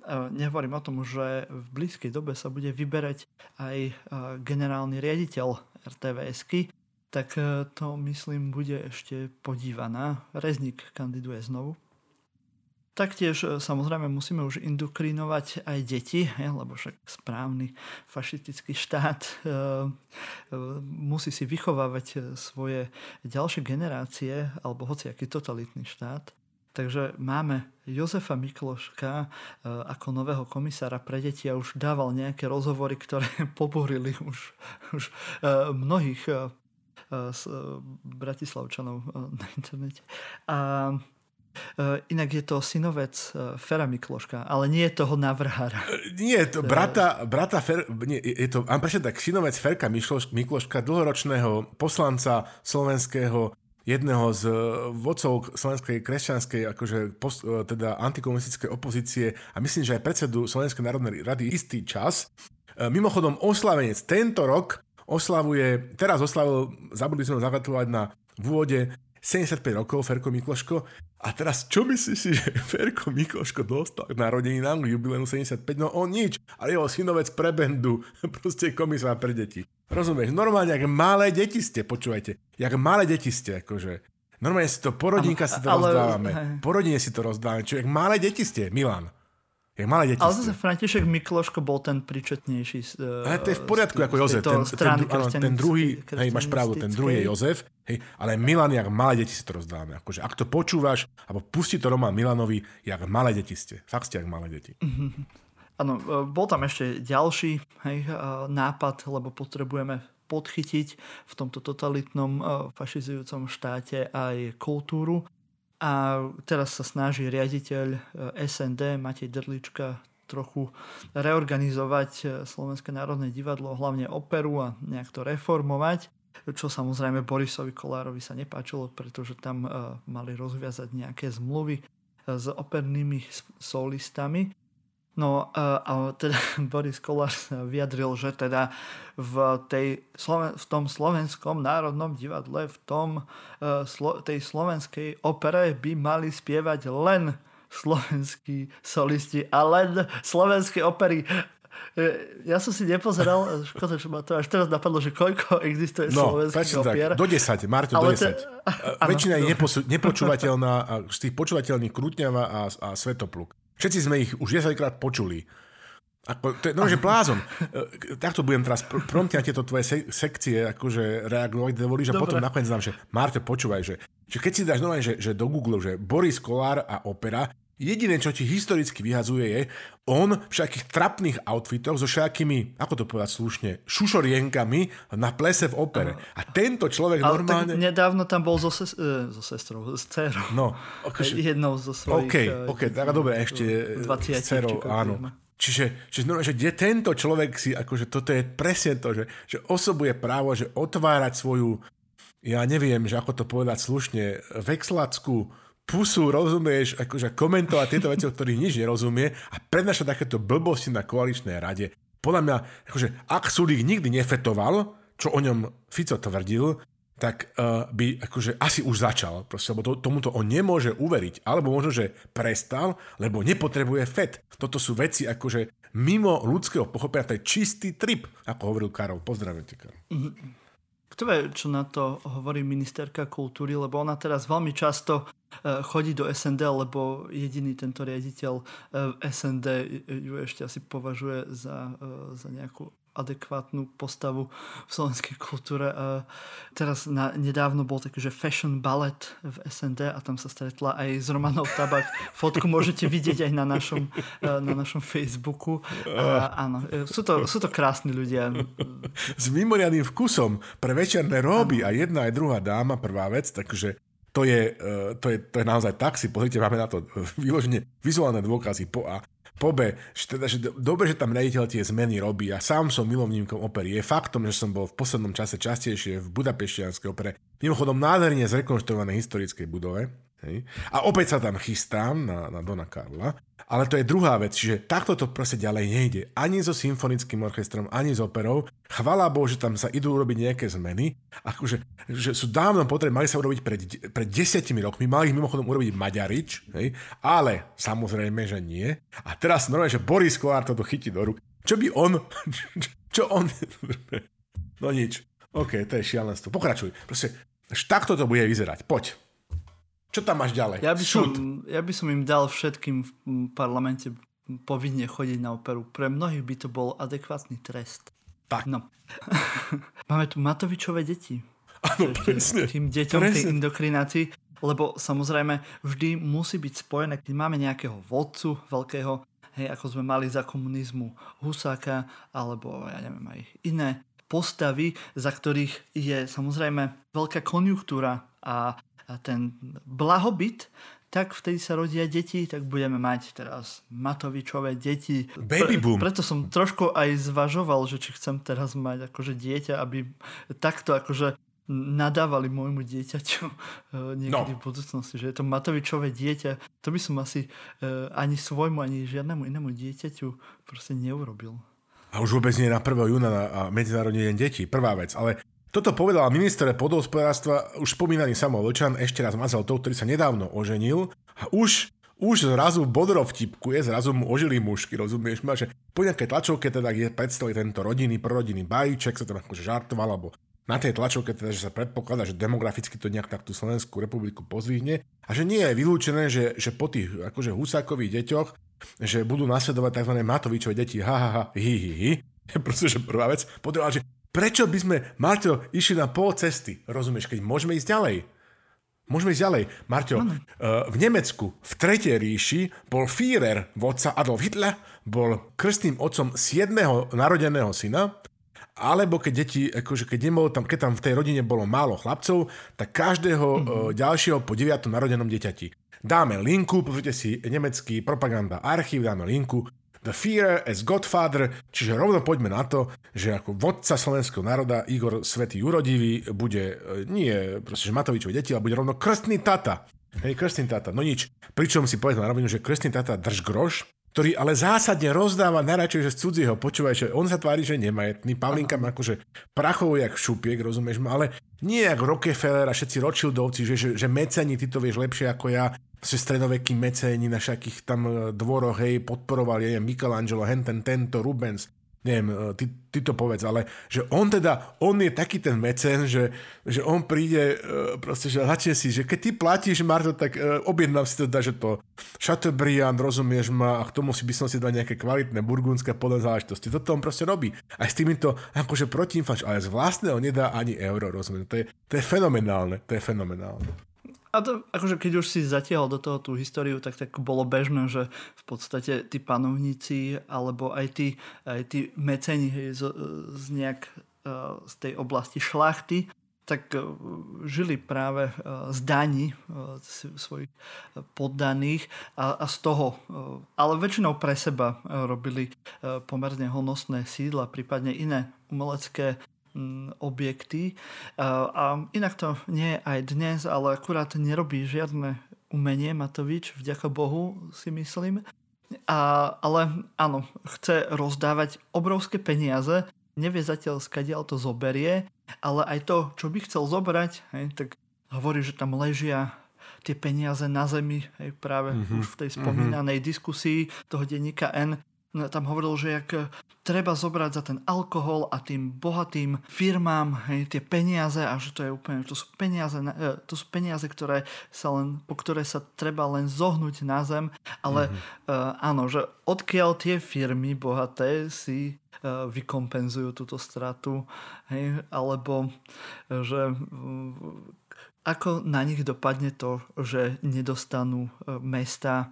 Uh, nehovorím o tom, že v blízkej dobe sa bude vyberať aj uh, generálny riaditeľ RTVSky, tak to myslím bude ešte podívaná. Rezník kandiduje znovu Taktiež e, samozrejme musíme už indokrinovať aj deti, lebo však správny fašistický štát e, e, musí si vychovávať svoje ďalšie generácie, alebo hociaký totalitný štát. Takže máme Jozefa Mikloška ako nového komisára pre deti a už dával nejaké rozhovory, ktoré pobúrili už, už mnohých bratislavčanov na internete. A inak je to synovec uh, Fera Mikloška, ale nie je toho navrhára. Nie, je to brata, brata Fer, nie, je to, mám presne tak, synovec Ferka Mikloška, dlhoročného poslanca slovenského jedného z vodcov slovenskej kresťanskej, akože post, teda antikomunistickej opozície a myslím, že aj predsedu Slovenskej národnej rady istý čas. Mimochodom, oslavenec tento rok oslavuje, teraz oslavil, zabudli sme ho zagratulovať na v úvode 75 rokov, Ferko Mikloško. A teraz, čo myslíš si, že Ferko Mikloško dostal k narodeninám, k jubilénu 75? No on nič, ale jeho synovec pre bendu, proste komisár pre deti. Rozumieš? Normálne, jak malé deti ste, počúvajte. Jak malé deti ste, akože. Normálne si to, porodinka si to ale, rozdávame. Porodine si to rozdávame. Čo, jak malé deti ste, Milan. Jak malé deti Ale zase František Mikloško bol ten príčetnejší. Uh, ale to je v poriadku ako Jozef. Ten, ten, áno, ten druhý, hej, máš pravdu, ten druhý je Jozef. Hej, ale Milan, jak malé deti si to rozdávame. Akože, ak to počúvaš, alebo pustí to Roman Milanovi, jak malé deti ste. Fakt ste jak malé deti. Áno, uh, bol tam ešte ďalší hej, uh, nápad, lebo potrebujeme podchytiť v tomto totalitnom fašizujúcom štáte aj kultúru a teraz sa snaží riaditeľ e, SND Matej Drlička trochu reorganizovať e, Slovenské národné divadlo, hlavne operu a nejak to reformovať, čo samozrejme Borisovi Kolárovi sa nepáčilo, pretože tam uh, mali rozviazať nejaké zmluvy s opernými solistami No a teda Boris Kolár vyjadril, že teda v, tej, v tom slovenskom národnom divadle, v tom, e, tej slovenskej opere by mali spievať len slovenskí solisti a len slovenské opery. E, ja som si nepozeral, škoda, že ma to až teraz napadlo, že koľko existuje no, slovenských opier. Tak, do 10, Marto, do 10. Te... Väčšina je nepočúvateľná, z tých počúvateľných Krutňava a, a Svetopluk. Všetci sme ich už 10 krát počuli. Ako, to je no, že blázon. E, takto budem teraz pr- promptne na tieto tvoje se- sekcie akože reagovať, dovolíš, a potom nakoniec dám, že Marte, počúvaj, že, že keď si dáš normálne, že, že do Google, že Boris Kolár a opera, Jediné, čo ti historicky vyhazuje, je on v všetkých trapných outfitoch so všetkými, ako to povedať slušne, šušorienkami na plese v opere. A tento človek Ale normálne... Nedávno tam bol so, ses, e, so sestrou, s dcerou. No, akože... Jednou zo svojich... OK, e, OK, tak dobre, ešte 20 s dcerou, áno. Čiže, čiže, no, že kde tento človek si, akože toto je presne to, že, že osobuje právo, že otvárať svoju, ja neviem, že ako to povedať slušne, vexlackú pusu, rozumieš, akože komentovať tieto veci, o ktorých nič nerozumie a prednášať takéto blbosti na koaličnej rade. Podľa mňa, akože, ak Sulík nikdy nefetoval, čo o ňom Fico tvrdil, tak uh, by akože asi už začal, proste, lebo to, tomuto on nemôže uveriť, alebo možno, že prestal, lebo nepotrebuje FED. Toto sú veci akože mimo ľudského pochopenia, to je čistý trip, ako hovoril Karol. Pozdravujte, Karol. Mm-hmm. Kto vie, čo na to hovorí ministerka kultúry, lebo ona teraz veľmi často e, chodí do SND, lebo jediný tento riaditeľ e, SND ju ešte asi považuje za, e, za nejakú adekvátnu postavu v slovenskej kultúre. A teraz na, nedávno bol taký, že fashion ballet v SND a tam sa stretla aj s Romanou Tabak. Fotku môžete vidieť aj na našom, na našom Facebooku. A, áno, sú to, sú to krásni ľudia. S mimoriadným vkusom pre večerné roby a jedna aj druhá dáma, prvá vec, takže to je, to je, to je naozaj tak, si pozrite, máme na to vyloženie vizuálne dôkazy po A pobe, že, teda, že dobre, že tam riaditeľ tie zmeny robí. Ja sám som milovníkom opery. Je faktom, že som bol v poslednom čase častejšie v Budapeštianskej opere. Mimochodom nádherne zrekonštruovanej historickej budove. Hej. A opäť sa tam chystám na, na Dona Karla. Ale to je druhá vec, čiže takto to proste ďalej nejde. Ani so symfonickým orchestrom, ani s operou. Chvala Bohu, že tam sa idú urobiť nejaké zmeny. Akože, že sú dávno potrebné, mali sa urobiť pred, pred desiatimi rokmi, mali ich mimochodom urobiť Maďarič, hej? ale samozrejme, že nie. A teraz normálne, že Boris Kolár toto chytí do rúk. Čo by on... Čo on... No nič. OK, to je šialenstvo. Pokračuj. Proste, takto to bude vyzerať. Poď. Čo tam máš ďalej? Ja by, som, ja by som im dal všetkým v parlamente povinne chodiť na operu. Pre mnohých by to bol adekvátny trest. Tak. No. Máme tu Matovičové deti. Áno, presne. Tým deťom presne. tej indokrinácii. Lebo samozrejme vždy musí byť spojené, keď máme nejakého vodcu veľkého, hej, ako sme mali za komunizmu Husáka, alebo ja neviem aj iné postavy, za ktorých je samozrejme veľká konjunktúra a a ten blahobyt, tak vtedy sa rodia deti, tak budeme mať teraz Matovičové deti. Baby boom. Pre, preto som trošku aj zvažoval, že či chcem teraz mať akože dieťa, aby takto akože nadávali môjmu dieťaťu uh, niekedy no. v budúcnosti, že je to Matovičové dieťa. To by som asi uh, ani svojmu, ani žiadnemu inému dieťaťu proste neurobil. A už vôbec nie na 1. júna na Medzinárodný deň detí, prvá vec. Ale toto povedal minister podhospodárstva, už spomínaný Samuel Vlčan, ešte raz mazal to, ktorý sa nedávno oženil a už už zrazu bodro vtipkuje, zrazu mu ožili mušky, rozumieš ma, že po nejakej tlačovke teda je predstavili tento rodinný, prorodinný bajíček, sa tam akože žartoval, alebo na tej tlačovke teda, že sa predpokladá, že demograficky to nejak tak tú Slovenskú republiku pozvihne a že nie je vylúčené, že, že po tých akože husákových deťoch, že budú nasledovať tzv. Matovičové deti, ha, ha, ha, hi, hi, hi. Proste, že prvá vec. Po že Prečo by sme, Marťo, išli na pol cesty? Rozumieš, keď môžeme ísť ďalej. Môžeme ísť ďalej. Marťo, uh, v Nemecku, v Tretej ríši, bol Führer, vodca Adolf Hitler, bol krstným otcom 7. narodeného syna, alebo keď deti, akože keď, nebolo tam, keď tam v tej rodine bolo málo chlapcov, tak každého mm-hmm. ďalšieho po 9. narodenom deťati. Dáme linku, pozrite si nemecký propaganda archív, dáme linku, The Fear as Godfather, čiže rovno poďme na to, že ako vodca slovenského národa Igor Svetý Urodivý bude e, nie proste, že Matovičov deti, ale bude rovno krstný tata. Hej, krstný tata. No nič. Pričom si povedal na rovinu, že krstný tata drž groš, ktorý ale zásadne rozdáva najradšej, že z cudzieho. Počúvaj, že on sa tvári, že nemajetný. Pavlinka má akože prachov jak šupiek, rozumieš ma, ale nie jak Rockefeller a všetci Rothschildovci, že, že, že mecení, ty to vieš lepšie ako ja že stredovekí mecéni na všakých tam e, dvoroch, hej, podporovali, neviem, Michelangelo, henten, tento, Rubens, neviem, e, ty, ty to povedz, ale že on teda, on je taký ten mecen, že, že on príde, e, proste, že začne si, že keď ty platíš, Marto, tak objednám si teda, že to Chateaubriand, rozumieš ma, a k tomu si by som si dal nejaké kvalitné burgundské podľa záležitosti. Toto on proste robí. Aj s týmito, akože protiinflač, ale z vlastného nedá ani euro, rozumieš. To je, to je fenomenálne, to je fenomenálne. A to, akože keď už si zatiahol do toho tú históriu, tak, tak bolo bežné, že v podstate tí panovníci alebo aj tí, aj tí meceni hej, z, z nejak uh, z tej oblasti šlachty, tak uh, žili práve uh, z daní svojich poddaných. A, a z toho, ale väčšinou pre seba robili pomerne honosné sídla, prípadne iné umelecké objekty. A inak to nie je aj dnes, ale akurát nerobí žiadne umenie Matovič, vďaka Bohu si myslím. A, ale áno, chce rozdávať obrovské peniaze, nevie zatiaľ skadiaľ to zoberie, ale aj to, čo by chcel zobrať, hej, tak hovorí, že tam ležia tie peniaze na zemi, hej, práve mm-hmm. už v tej spomínanej mm-hmm. diskusii toho denníka N, tam hovoril, že jak e, treba zobrať za ten alkohol a tým bohatým firmám hej, tie peniaze a že to je úplne, to sú peniaze, e, to sú peniaze, ktoré sa len, po ktoré sa treba len zohnúť na zem, ale mm-hmm. uh, áno, že odkiaľ tie firmy bohaté si uh, vykompenzujú túto stratu, hej, alebo že ako na nich dopadne to, že nedostanú e, mesta e,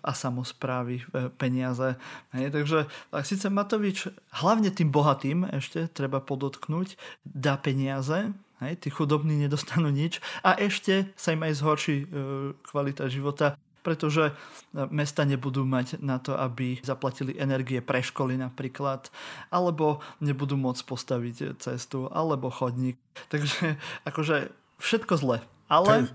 a samozprávy e, peniaze. Takže tak síce Matovič hlavne tým bohatým ešte treba podotknúť, dá peniaze, hej, tí chudobní nedostanú nič a ešte sa im aj zhorší kvalita života, pretože mesta nebudú mať na to, aby zaplatili energie pre školy napríklad, alebo nebudú môcť postaviť cestu, alebo chodník. Takže akože všetko zle. Ale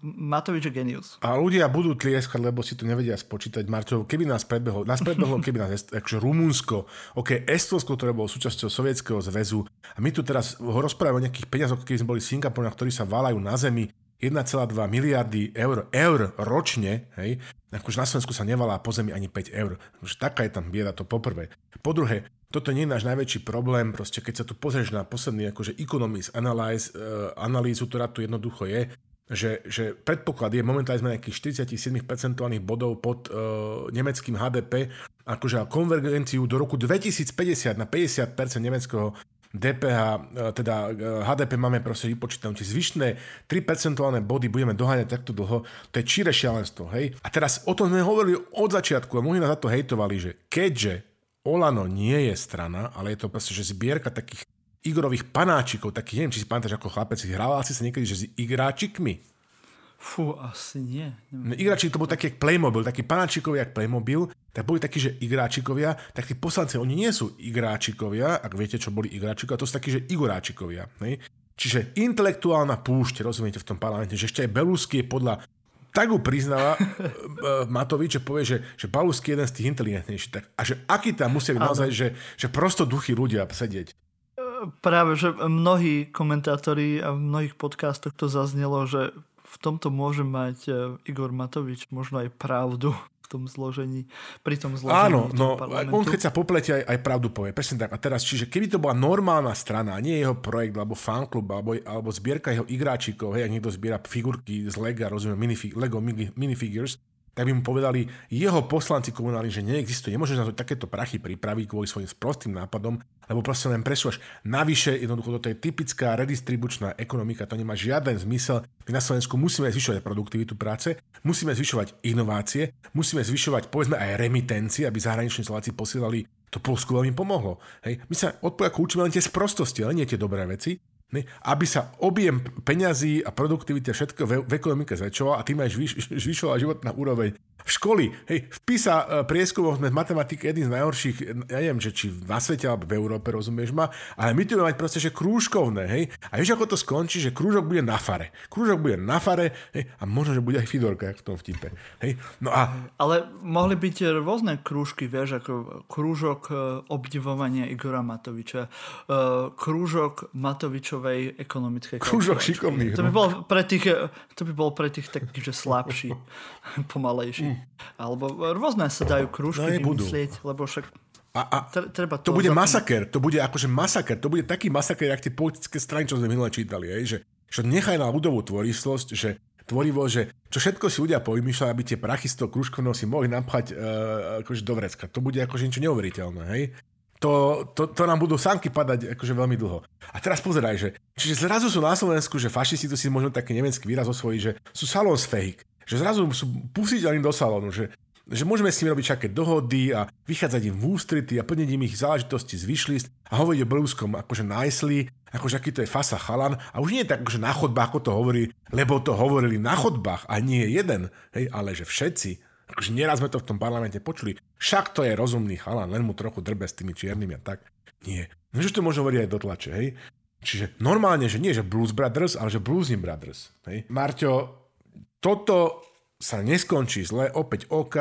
Matovič je genius. A ľudia budú tlieskať, lebo si to nevedia spočítať. Marťo, keby nás predbehlo, nás predbehlo, keby nás, akože Rumunsko, ok, Estonsko, ktoré bolo súčasťou Sovietskeho zväzu, a my tu teraz rozprávame o nejakých peniazoch, keby sme boli Singapur, na ktorí sa valajú na zemi 1,2 miliardy eur, eur ročne, hej, akože na Slovensku sa nevalá po zemi ani 5 eur. Akože taká je tam bieda, to poprvé. Po druhé, toto nie je náš najväčší problém, proste keď sa tu pozrieš na posledný akože economics analyze, uh, analýzu, ktorá tu jednoducho je, že, že predpoklad je momentálne sme nejakých 47% bodov pod uh, nemeckým HDP, akože konvergenciu do roku 2050 na 50% nemeckého DPH, uh, e, teda HDP máme proste vypočítané, tie zvyšné 3% body budeme doháňať takto dlho, to je číre šialenstvo, hej? A teraz o tom sme hovorili od začiatku a mnohí nás za to hejtovali, že keďže Olano nie je strana, ale je to proste, že zbierka takých Igorových panáčikov, takých, neviem, či si pamätáš ako chlapec, hral asi sa niekedy, že s igráčikmi. Fú, asi nie. No, igráčik to bol taký jak Playmobil, taký panáčikovia jak Playmobil, tak boli takí, že igráčikovia, tak tí poslanci, oni nie sú igráčikovia, ak viete, čo boli igráčikovia, to sú takí, že igoráčikovia. Ne? Čiže intelektuálna púšť, rozumiete, v tom parlamente, že ešte aj Belusky je podľa tak ho priznáva e, Matovič, že povie, že, že Balusky je jeden z tých inteligentnejších. Tak, a že aký tam musia byť naozaj, že, že prosto duchy ľudia sedieť. E, práve, že mnohí komentátori a v mnohých podcastoch to zaznelo, že v tomto môže mať e, Igor Matovič možno aj pravdu tom zložení, pri tom zložení Áno, no, on keď sa popletie aj, aj pravdu povie, presne tak. A teraz, čiže keby to bola normálna strana, nie jeho projekt, alebo fanklub, alebo, alebo zbierka jeho igráčikov, hej, ak niekto zbiera figurky z Lega, rozumiem, minifig, Lego minifigures, tak by mu povedali jeho poslanci komunálni, že neexistuje, nemôžeš na to takéto prachy pripraviť kvôli svojim sprostým nápadom, lebo proste len presúvaš. Navyše, jednoducho, toto je typická redistribučná ekonomika, to nemá žiaden zmysel. My na Slovensku musíme zvyšovať produktivitu práce, musíme zvyšovať inovácie, musíme zvyšovať, povedzme, aj remitencie, aby zahraniční Slováci posielali to Polsku veľmi pomohlo. Hej. My sa od učíme len tie sprostosti, ale nie tie dobré veci aby sa objem peňazí a produktivity všetko v, ekonomike zväčšoval a tým aj zvyš, zvyšoval životná úroveň v školy. Hej, v PISA e, prieskumoch sme v matematike jedný z najhorších, ja neviem, že či na svete alebo v Európe, rozumieš ma, ale my tu budeme mať proste, že krúžkovné, hej, a vieš, ako to skončí, že krúžok bude na fare. Krúžok bude na fare, hej, a možno, že bude aj Fidorka, v tom vtipe, hej. No a... Ale mohli byť rôzne krúžky, vieš, ako krúžok e, obdivovania Igora Matoviča, e, krúžok Matovičovej ekonomickej Krúžok šikovných. To by bol pre tých, to by bol pre tých takých, že slabší, pomalejší. Alebo rôzne sa dajú krúžky no, vymyslieť, lebo však a, a treba to, to bude masaker, to bude akože masaker, to bude taký masaker, jak tie politické strany, čo sme minule čítali, aj, že, že nechaj na ľudovú tvoristlosť, že tvorivo, že čo všetko si ľudia povymýšľali, aby tie prachy z toho krúžkovného si mohli napchať uh, akože do vrecka. To bude akože niečo neuveriteľné, hej? To, to, to nám budú sánky padať akože veľmi dlho. A teraz pozeraj, že čiže zrazu sú na Slovensku, že fašisti, to si možno taký nemecký výraz osvojí, že sú salonsfehik, že zrazu sú pusiteľní do salónu, že, že môžeme s nimi robiť všaké dohody a vychádzať im v ústrity a plniť im ich záležitosti z vyšlist a hovoriť o Bruskom akože nicely, akože aký to je fasa chalan a už nie je tak akože na chodbách, ako to hovorí, lebo to hovorili na chodbách a nie jeden, hej, ale že všetci, akože nieraz sme to v tom parlamente počuli, však to je rozumný chalan, len mu trochu drbe s tými čiernymi a tak. Nie. No, že to môže hovoriť aj do tlače, hej. Čiže normálne, že nie, že Blues Brothers, ale že Bluesy Brothers. Hej. Marťo, toto sa neskončí zle, opäť OK,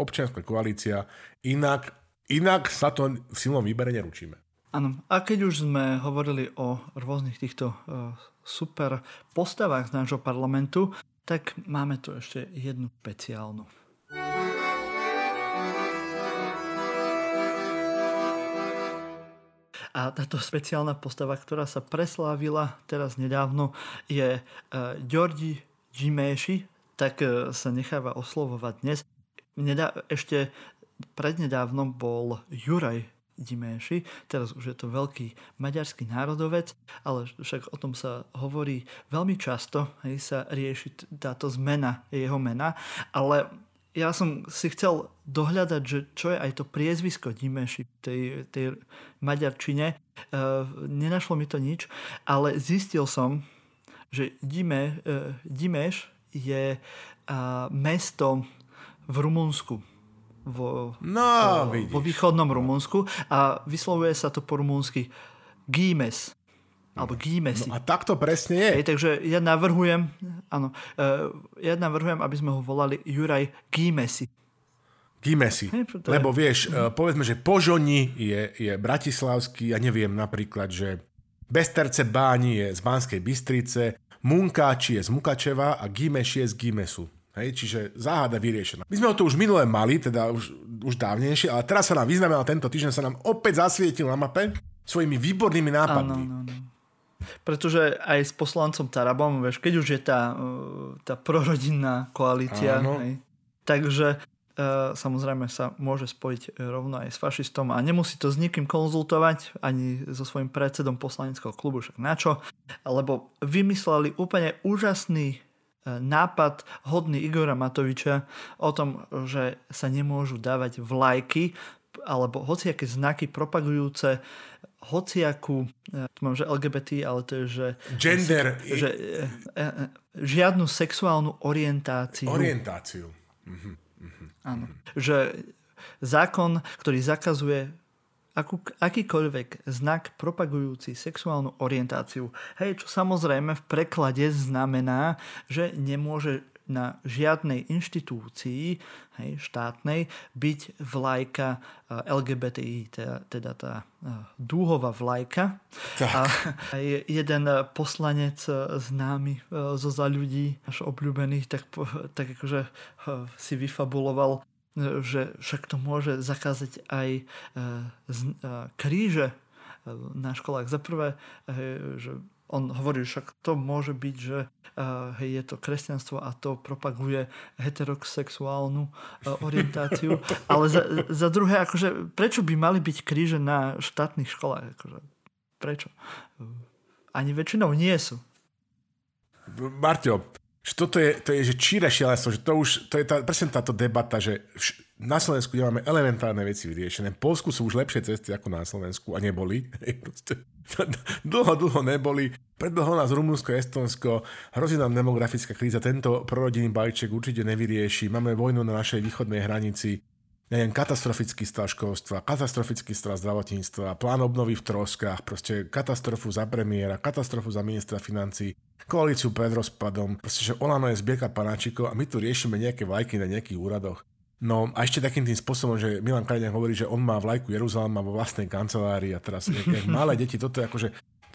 občianská koalícia, inak, inak sa to v silnom výbere neručíme. Áno, a keď už sme hovorili o rôznych týchto uh, super postavách z nášho parlamentu, tak máme tu ešte jednu špeciálnu. A táto špeciálna postava, ktorá sa preslávila teraz nedávno, je uh, Georgi Giméši, tak uh, sa necháva oslovovať dnes. Nedá, ešte prednedávnom bol Juraj Diméši, teraz už je to veľký maďarský národovec, ale však o tom sa hovorí veľmi často, hej, sa rieši táto zmena jeho mena, ale ja som si chcel dohľadať, že čo je aj to priezvisko Dimeši tej, tej maďarčine. Uh, nenašlo mi to nič, ale zistil som, že Dime, uh, Dimeš je uh, mesto v Rumunsku. Vo, no, uh, vo východnom Rumunsku a vyslovuje sa to po rumunsky Gimes alebo Gímesi. No a tak to presne je. Hej, takže ja navrhujem, áno, uh, ja navrhujem, aby sme ho volali Juraj Gímesi. Gímesi. Hey, Lebo vieš, uh, povedzme, že Požoni je, je bratislavský, ja neviem napríklad, že Besterce Báni je z Banskej Bystrice, Munkáči je z Mukačeva a Gímeši je z Gímesu. Hej, čiže záhada vyriešená. My sme ho tu už minulé mali, teda už, už dávnejšie, ale teraz sa nám vyznamenal tento týždeň, sa nám opäť zasvietil na mape svojimi výbornými nápadmi. Áno, áno, áno. Pretože aj s poslancom Tarabom, vieš, keď už je tá, e, tá prorodinná koalícia, hej, takže e, samozrejme sa môže spojiť rovno aj s fašistom a nemusí to s nikým konzultovať, ani so svojím predsedom poslaneckého klubu, však na čo, lebo vymysleli úplne úžasný e, nápad hodný Igora Matoviča o tom, že sa nemôžu dávať vlajky alebo hociaké znaky propagujúce hociakú, e, tu mám, že LGBT, ale to je, že... Gender. Že, e, e, žiadnu sexuálnu orientáciu. Orientáciu. Mhm. Mhm. Áno. Že zákon, ktorý zakazuje akú, akýkoľvek znak propagujúci sexuálnu orientáciu. Hej, čo samozrejme v preklade znamená, že nemôže na žiadnej inštitúcii hej, štátnej byť vlajka eh, LGBTI, teda, teda tá eh, dúhová vlajka. Tak. A jeden poslanec eh, známy zo za ľudí, až obľúbených, tak, tak akože si vyfabuloval, že však to môže zakázať aj kríže na školách. Za prvé, že on hovorí, však to môže byť, že uh, hej, je to kresťanstvo a to propaguje heterosexuálnu uh, orientáciu. Ale za, za druhé, akože, prečo by mali byť kríže na štátnych školách? Akože, prečo? Ani väčšinou nie sú. Marťo, že toto je, to je že číre šialenstvo, že to už, to je tá, presne táto debata, že vš, na Slovensku nemáme elementárne veci vyriešené. V Polsku sú už lepšie cesty ako na Slovensku a neboli. dlho, dlho neboli. Predlho nás Rumunsko, Estonsko, hrozí nám demografická kríza. Tento prorodinný balíček určite nevyrieši. Máme vojnu na našej východnej hranici neviem, katastrofický stav školstva, katastrofický stav zdravotníctva, plán obnovy v troskách, proste katastrofu za premiéra, katastrofu za ministra financí, koalíciu pred rozpadom, proste, že Olano je zbierka panáčikov a my tu riešime nejaké vlajky na nejakých úradoch. No a ešte takým tým spôsobom, že Milan Kaliňák hovorí, že on má vlajku Jeruzalema vo vlastnej kancelárii a teraz nejaké malé deti, toto je akože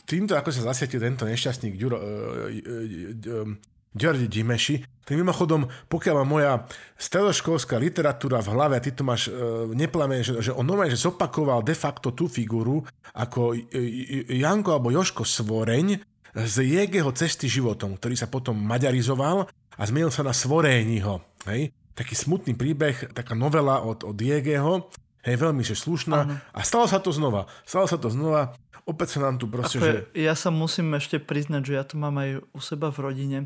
týmto ako sa zasvietil tento nešťastník Ďuro, uh, uh, uh, Dimeši. Tak mimochodom, pokiaľ má moja stredoškolská literatúra v hlave, a ty to máš e, neplame, že, že on normálne že zopakoval de facto tú figuru ako Janko alebo Joško Svoreň z Jegeho cesty životom, ktorý sa potom maďarizoval a zmenil sa na Svoréniho. Hej? Taký smutný príbeh, taká novela od, od Jegeho, hej, veľmi že slušná ano. a stalo sa to znova. Stalo sa to znova, opäť sa nám tu proste, že... Ja sa musím ešte priznať, že ja to mám aj u seba v rodine,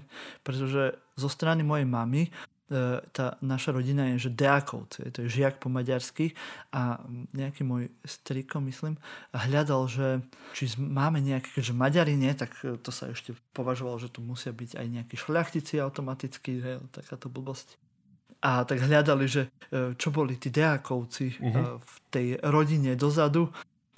pretože zo strany mojej mamy E, tá naša rodina je, že Deakovci, to je žiak po maďarsky a nejaký môj striko, myslím, hľadal, že či máme nejaké, keďže Maďari nie, tak to sa ešte považovalo, že tu musia byť aj nejakí šľachtici automaticky, že, takáto blbosť. A tak hľadali, že e, čo boli tí Deakovci uh-huh. v tej rodine dozadu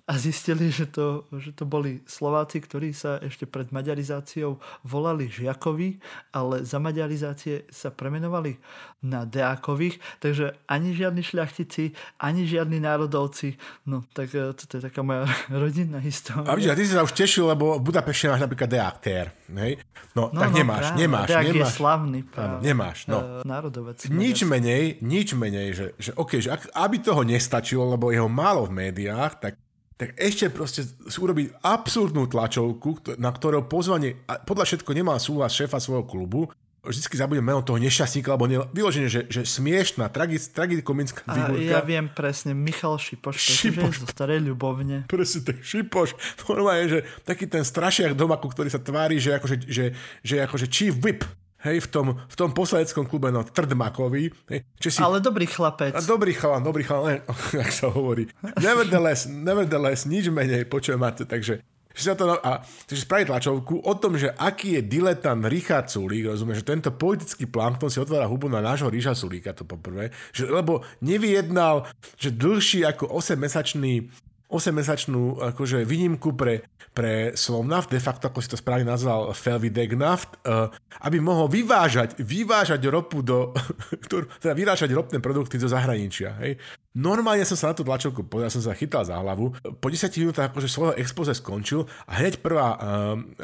a zistili, že to, že to boli Slováci, ktorí sa ešte pred maďarizáciou volali Žiakovi, ale za maďarizácie sa premenovali na Deákových, takže ani žiadni šľachtici, ani žiadni národovci. No, tak e, to je taká moja rodinná história. A vidíš, ty si sa už tešil, lebo v Budapešti máš napríklad Deaktér, hej? No, no tak no, nemáš, práve, nemáš, Deák nemáš. je slavný práve. Nemáš, no. E, národovec. Nič menej, nič menej, že, že, okay, že ak, aby toho nestačilo, lebo jeho málo v médiách, tak tak ešte proste urobiť absurdnú tlačovku, na ktorého pozvanie, podľa všetko nemá súhlas šéfa svojho klubu, vždycky zabudem meno toho nešťastníka, alebo ne, vyloženie, že, že smiešná, tragická tragikomická figurka. Ja viem presne, Michal Šipoš, Šipoš. zo starej ľubovne. Presne, tak Šipoš. Normálne, že taký ten strašiak doma, ktorý sa tvári, že akože, že, že akože chief whip hej, v tom, v tom posledeckom klube na Trdmakovi. Hej, si, Ale dobrý chlapec. A dobrý chalan, dobrý chalan, jak sa hovorí. Nevertheless, nevertheless, nič menej, počujem máte, takže že sa to, a, takže spraviť tlačovku o tom, že aký je diletant Richard Sulík, rozumieš, že tento politický plankton si otvára hubu na nášho Ríša Sulíka, to poprvé, že, lebo nevyjednal, že dlhší ako 8-mesačný 8-mesačnú akože výnimku pre, pre Slovnaft, de facto, ako si to správne nazval, Felvidegnaft, uh, aby mohol vyvážať, vyvážať ropu do, teda vyrážať ropné produkty do zahraničia. Hej. Normálne som sa na tú tlačovku pozrel, som sa chytal za hlavu. Po 10 minútach akože svojho expoze skončil a hneď prvá uh,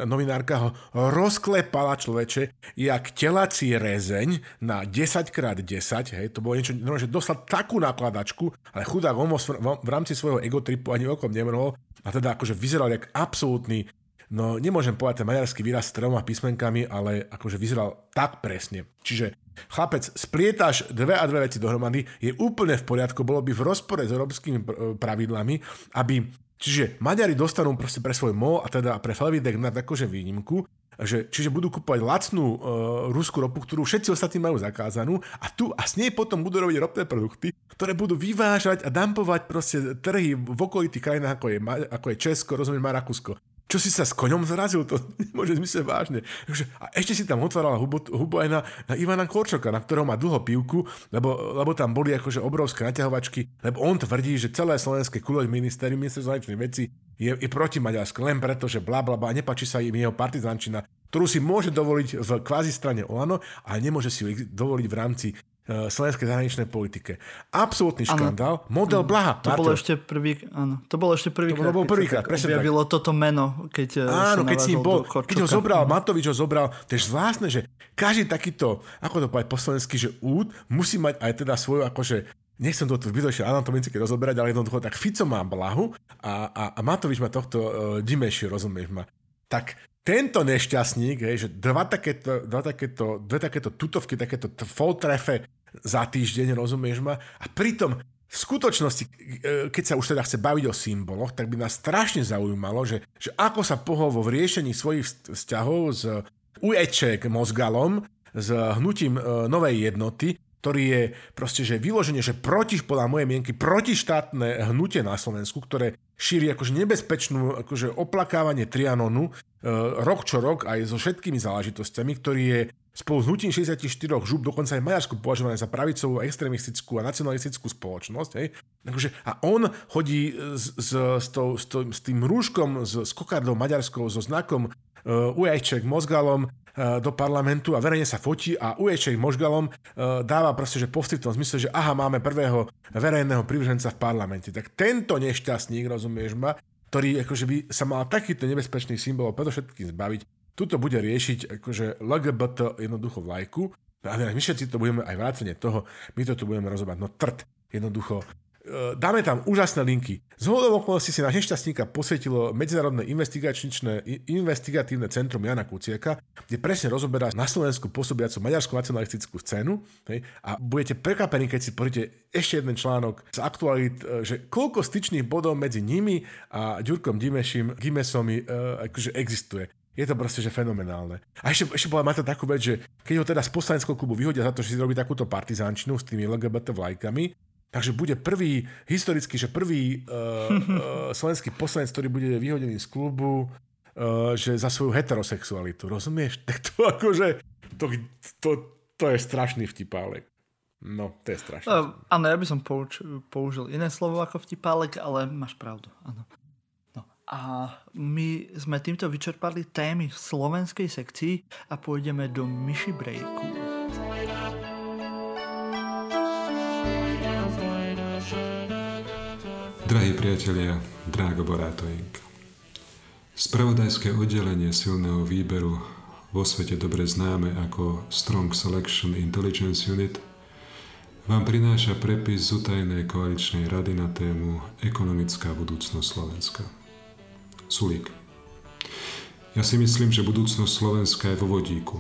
novinárka ho rozklepala človeče jak telací rezeň na 10x10, hej, to bolo niečo, no, že dostal takú nakladačku, ale chudák on v, v rámci svojho egotripu ani okom nemrhol a teda akože vyzeral jak absolútny No nemôžem povedať ten maďarský výraz s troma písmenkami, ale akože vyzeral tak presne. Čiže chlapec, splietaš dve a dve veci dohromady, je úplne v poriadku, bolo by v rozpore s európskymi pravidlami, aby Čiže Maďari dostanú proste pre svoj MOL a teda pre Felvidek na akože výnimku, že, čiže budú kupovať lacnú uh, ruskú ropu, ktorú všetci ostatní majú zakázanú a tu a s nej potom budú robiť ropné produkty, ktoré budú vyvážať a dampovať proste trhy v okolitých krajinách, ako je, ako je Česko, rozumiem, Rakúsko čo si sa s koňom zrazil, to nemôže zmysleť vážne. A ešte si tam otvárala hubu, hubu aj na, na Ivana Korčoka, na ktorého má dlho pivku, lebo, lebo tam boli akože obrovské naťahovačky, lebo on tvrdí, že celé slovenské kuloď ministeri, minister zahraničných vecí je, je proti Maďarsku, len preto, že bla bla bla a nepačí sa im jeho partizančina, ktorú si môže dovoliť v kvázi strane Olano, ale nemôže si ju dovoliť v rámci slovenskej zahraničnej politike. Absolutný škandál. Ano. Model Blaha. To bolo ešte prvý, áno, to bolo ešte prvý to bolo prvýkrát, presne objavilo tak. toto meno, keď e, Áno, keď si bol, keď ho zobral, Matovič ho zobral, to je zvláštne, že každý takýto, ako to povedať po slovensky, že úd musí mať aj teda svoju akože nechcem to tu zbytočne anatomicky rozoberať, ale jednoducho tak Fico má blahu a, a, a Matovič má tohto uh, Dimeši, rozumieš ma. Tak tento nešťastník, hej, že dva takéto, dva takéto, dve takéto tutovky, takéto trefe za týždeň, rozumieš ma? A pritom v skutočnosti, e, keď sa už teda chce baviť o symboloch, tak by nás strašne zaujímalo, že, že ako sa pohol vo riešení svojich vzťahov s Uječek Mozgalom, s hnutím e, Novej jednoty, ktorý je proste, že vyloženie, že proti, podľa mojej mienky, protištátne hnutie na Slovensku, ktoré šíri akože nebezpečnú akože oplakávanie Trianonu e, rok čo rok aj so všetkými záležitosťami, ktorý je spolu s hnutím 64 žub dokonca aj Maďarsku považované za pravicovú, extrémistickú a nacionalistickú spoločnosť. Hej. Takže, a on chodí s, s, s, to, s, to, s tým rúškom, s, s kokardou maďarskou, so znakom uh, Ujajček, Mozgalom do parlamentu a verejne sa fotí a Ujajček Mozgalom uh, dáva proste, že posti v tom zmysle, že aha, máme prvého verejného privrženca v parlamente. Tak tento nešťastník, rozumieš ma, ktorý akože by sa mal takýto nebezpečný symbol predovšetkým zbaviť, tuto bude riešiť akože LGBT jednoducho vlajku, a my všetci to budeme aj vrátane toho, my to tu budeme rozobrať, no trd, jednoducho, dáme tam úžasné linky. Z hodou okolností si na nešťastníka posvetilo Medzinárodné investigatívne centrum Jana Kuciaka, kde presne rozoberá na Slovensku pôsobiacu maďarskú nacionalistickú scénu hej, a budete prekvapení, keď si poríte ešte jeden článok z aktualit, e, že koľko styčných bodov medzi nimi a Ďurkom Dimešim, Gimesom akože existuje. Je to proste, že fenomenálne. A ešte, ešte bola mať takú vec, že keď ho teda z poslaneckého klubu vyhodia za to, že si robí takúto partizánčinu s tými LGBT vlajkami, takže bude prvý, historicky, že prvý uh, uh, slovenský poslanec, ktorý bude vyhodený z klubu, uh, že za svoju heterosexualitu, rozumieš? Tak to akože, to, to, to je strašný vtipálek. No, to je strašné. Áno, ja by som pouč, použil iné slovo ako vtipálek, ale máš pravdu, áno. A my sme týmto vyčerpali témy slovenskej sekcii a pôjdeme do myši breaku. Drahí priatelia, Drágo Borátoink. Spravodajské oddelenie silného výberu vo svete dobre známe ako Strong Selection Intelligence Unit vám prináša prepis z utajnej koaličnej rady na tému Ekonomická budúcnosť Slovenska. Sulík. Ja si myslím, že budúcnosť Slovenska je vo vodíku.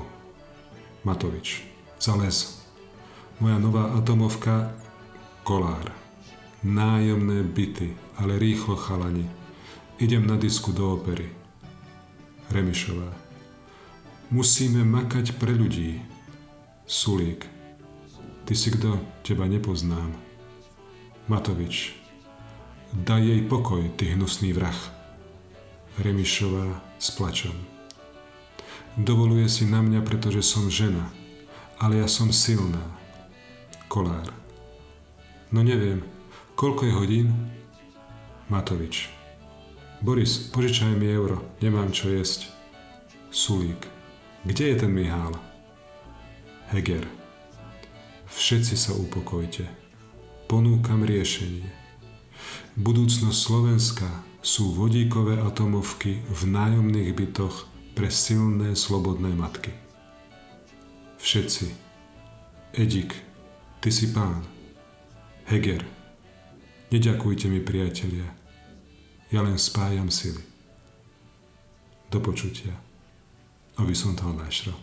Matovič. Za. Moja nová atomovka Kolár. Nájomné byty, ale rýchlo chalani. Idem na disku do opery. Remišová. Musíme makať pre ľudí. Sulík. Ty si kto? Teba nepoznám. Matovič. Daj jej pokoj, ty hnusný vrah. Remišová s plačom. Dovoluje si na mňa, pretože som žena, ale ja som silná. Kolár. No neviem, koľko je hodín? Matovič. Boris, požičaj mi euro, nemám čo jesť. Sulík. Kde je ten Mihál? Heger. Všetci sa upokojte. Ponúkam riešenie. Budúcnosť Slovenska sú vodíkové atomovky v nájomných bytoch pre silné slobodné matky. Všetci. Edik, ty si pán. Heger, neďakujte mi priatelia. Ja len spájam sily. Do počutia. Som toho našro.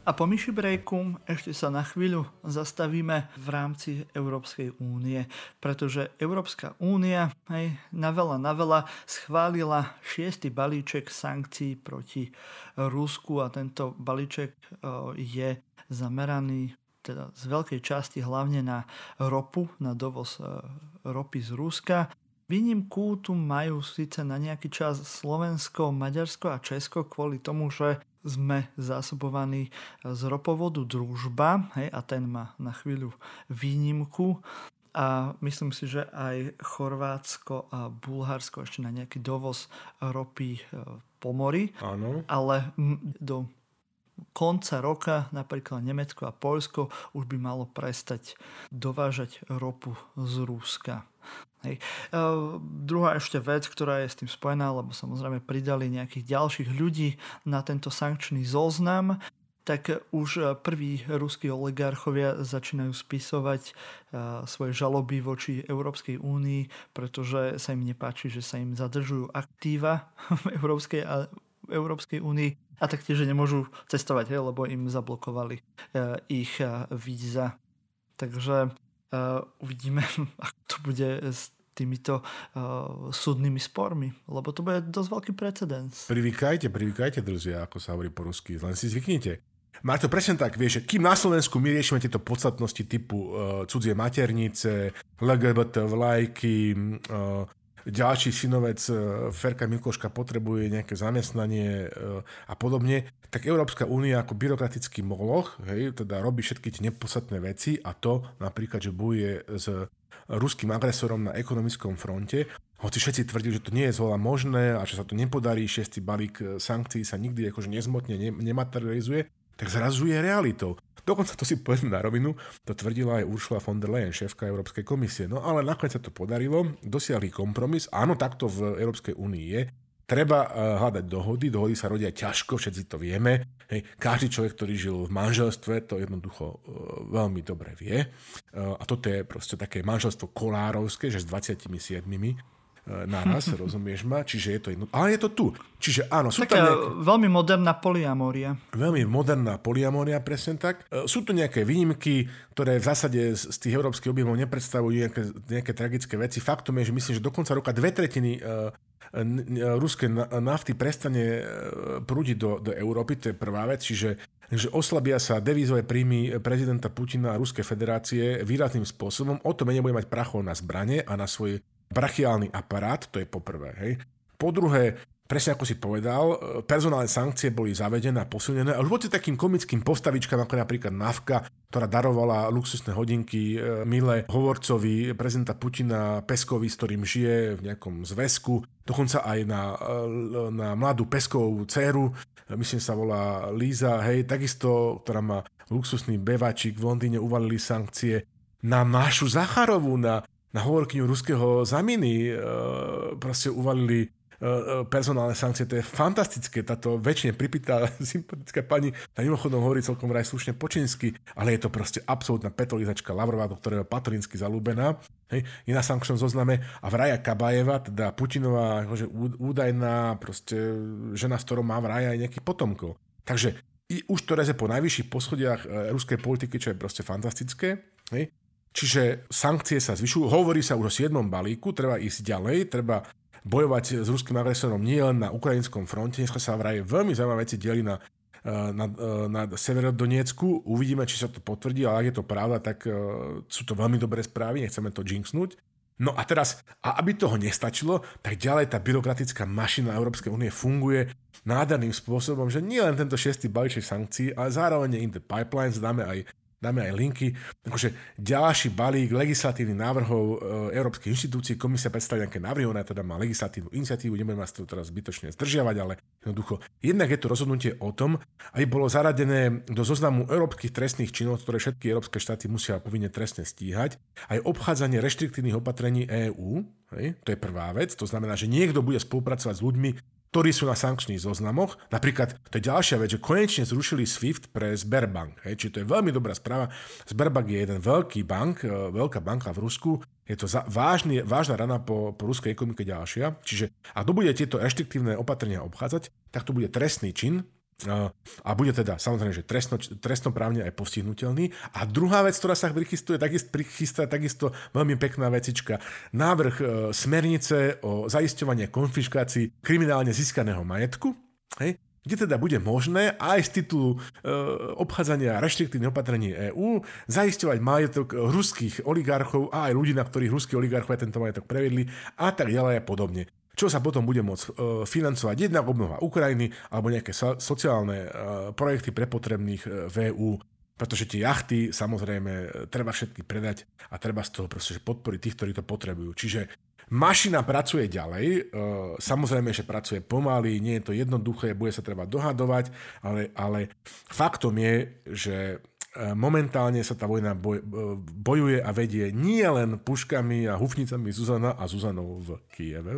A po myši breaku ešte sa na chvíľu zastavíme v rámci Európskej únie, pretože Európska únia aj na veľa na veľa schválila šiestý balíček sankcií proti Rusku a tento balíček je zameraný teda z veľkej časti hlavne na ropu, na dovoz ropy z Ruska. Výnimku tu majú síce na nejaký čas Slovensko, Maďarsko a Česko kvôli tomu, že sme zásobovaní z ropovodu Družba hej, a ten má na chvíľu výnimku a myslím si, že aj Chorvátsko a Bulharsko ešte na nejaký dovoz ropy e, po mori. Áno. Ale do konca roka napríklad Nemecko a Polsko už by malo prestať dovážať ropu z Ruska. Hej. Uh, druhá ešte vec, ktorá je s tým spojená, lebo samozrejme pridali nejakých ďalších ľudí na tento sankčný zoznam, tak už prví ruskí oligarchovia začínajú spisovať uh, svoje žaloby voči Európskej únii, pretože sa im nepáči, že sa im zadržujú aktíva v Európskej, Európskej únii a taktiež, nemôžu cestovať, hej, lebo im zablokovali uh, ich uh, víza. Takže uh, uvidíme, ako to bude s týmito súdnymi spormi, lebo to bude dosť veľký precedens. Privykajte, privykajte, druzia, ako sa hovorí po rusky, len si zvyknite. Má to presne tak, vieš, kým na Slovensku my riešime tieto podstatnosti typu uh, cudzie maternice, LGBT vlajky, uh, ďalší synovec Ferka Mikloška potrebuje nejaké zamestnanie a podobne, tak Európska únia ako byrokratický moloch, hej, teda robí všetky tie nepodstatné veci a to napríklad, že buje s ruským agresorom na ekonomickom fronte, hoci všetci tvrdili, že to nie je zvola možné a že sa to nepodarí, šiestý balík e, sankcií sa nikdy akože nezmotne ne, nematerializuje, tak zrazu je realitou. Dokonca to si povedzme na rovinu, to tvrdila aj Ursula von der Leyen, šéfka Európskej komisie. No ale nakoniec sa to podarilo, dosiahli kompromis, áno, takto v Európskej únii je, treba hľadať dohody, dohody sa rodia ťažko, všetci to vieme. Hej, každý človek, ktorý žil v manželstve, to jednoducho veľmi dobre vie. A toto je proste také manželstvo kolárovské, že s 27 naraz, rozumieš ma? Čiže je to jedno. Ale je to tu. Čiže áno, sú Taká tam nejaké... veľmi moderná poliamória. Veľmi moderná poliamória, presne tak. E, sú tu nejaké výnimky, ktoré v zásade z tých európskych objemov nepredstavujú nejaké, nejaké tragické veci. Faktom je, že myslím, že do konca roka dve tretiny uh, ruské nafty prestane prúdiť do, do Európy, to je prvá vec, čiže že oslabia sa devízové príjmy prezidenta Putina a Ruskej federácie výrazným spôsobom, o to menej bude mať prachov na zbranie a na svoj brachiálny aparát, to je poprvé. Hej. Po druhé, presne ako si povedal, e, personálne sankcie boli zavedené a posilnené a už boli takým komickým postavičkám ako napríklad Navka, ktorá darovala luxusné hodinky e, Mile Hovorcovi, prezidenta Putina Peskovi, s ktorým žije v nejakom zväzku, dokonca aj na, e, na mladú Peskovú dceru, myslím sa volá Líza, hej, takisto, ktorá má luxusný bevačík v Londýne, uvalili sankcie na Mášu Zacharovú, na na hovorkyňu ruského zaminy e, proste uvalili e, e, personálne sankcie. To je fantastické. Táto väčšine pripitá sympatická pani na mimochodom hovorí celkom vraj slušne po čínsky, ale je to proste absolútna petolizačka Lavrová, do ktorého patrinsky zalúbená. Hej, je na sankčnom zozname a vraja Kabajeva, teda Putinová akože údajná proste žena, s ktorou má vraja aj nejakých potomkov. Takže i už to reze po najvyšších poschodiach ruskej politiky, čo je proste fantastické. Hej. Čiže sankcie sa zvyšujú, hovorí sa už o 7. balíku, treba ísť ďalej, treba bojovať s ruským agresorom nie len na ukrajinskom fronte, dneska sa vraj veľmi zaujímavé veci dieli na, eh, na, eh, na Severodoniecku, uvidíme, či sa to potvrdí, ale ak je to pravda, tak eh, sú to veľmi dobré správy, nechceme to jinxnúť. No a teraz, a aby toho nestačilo, tak ďalej tá byrokratická mašina Európskej únie funguje nádherným spôsobom, že nie len tento šiestý balíček sankcií, ale zároveň in the pipelines dáme aj dáme aj linky. Akože ďalší balík legislatívnych návrhov e, Európskej inštitúcií, komisia predstavia nejaké návrhy, ona teda má legislatívnu iniciatívu, nebudem vás to teraz zbytočne zdržiavať, ale jednoducho. Jednak je to rozhodnutie o tom, aby bolo zaradené do zoznamu európskych trestných činov, ktoré všetky európske štáty musia povinne trestne stíhať, aj obchádzanie reštriktívnych opatrení EÚ, to je prvá vec, to znamená, že niekto bude spolupracovať s ľuďmi, ktorí sú na sankčných zoznamoch. Napríklad, to je ďalšia vec, že konečne zrušili SWIFT pre Sberbank. Hej, čiže to je veľmi dobrá správa. Sberbank je jeden veľký bank, e, veľká banka v Rusku. Je to vážny, vážna rana po, po ruskej ekonomike ďalšia. Čiže ak to bude tieto reštriktívne opatrenia obchádzať, tak to bude trestný čin, a bude teda samozrejme, že trestno, trestnoprávne aj postihnutelný. A druhá vec, ktorá sa prichystuje, takisto, prichystá takisto veľmi pekná vecička. Návrh e, smernice o zaisťovanie konfiškácií kriminálne získaného majetku. Hej, kde teda bude možné aj z titulu e, obchádzania reštriktívnych opatrení EÚ zaisťovať majetok ruských oligarchov a aj ľudí, na ktorých ruskí oligarchovia tento majetok prevedli a tak ďalej a podobne čo sa potom bude môcť e, financovať jednak obnova Ukrajiny alebo nejaké sociálne e, projekty pre potrebných e, VÚ. Pretože tie jachty samozrejme treba všetky predať a treba z toho proste podporiť tých, ktorí to potrebujú. Čiže mašina pracuje ďalej, samozrejme, že pracuje pomaly, nie je to jednoduché, bude sa treba dohadovať, ale, ale faktom je, že momentálne sa tá vojna boj, e, bojuje a vedie nie len puškami a hufnicami Zuzana a Zuzanou v Kieve,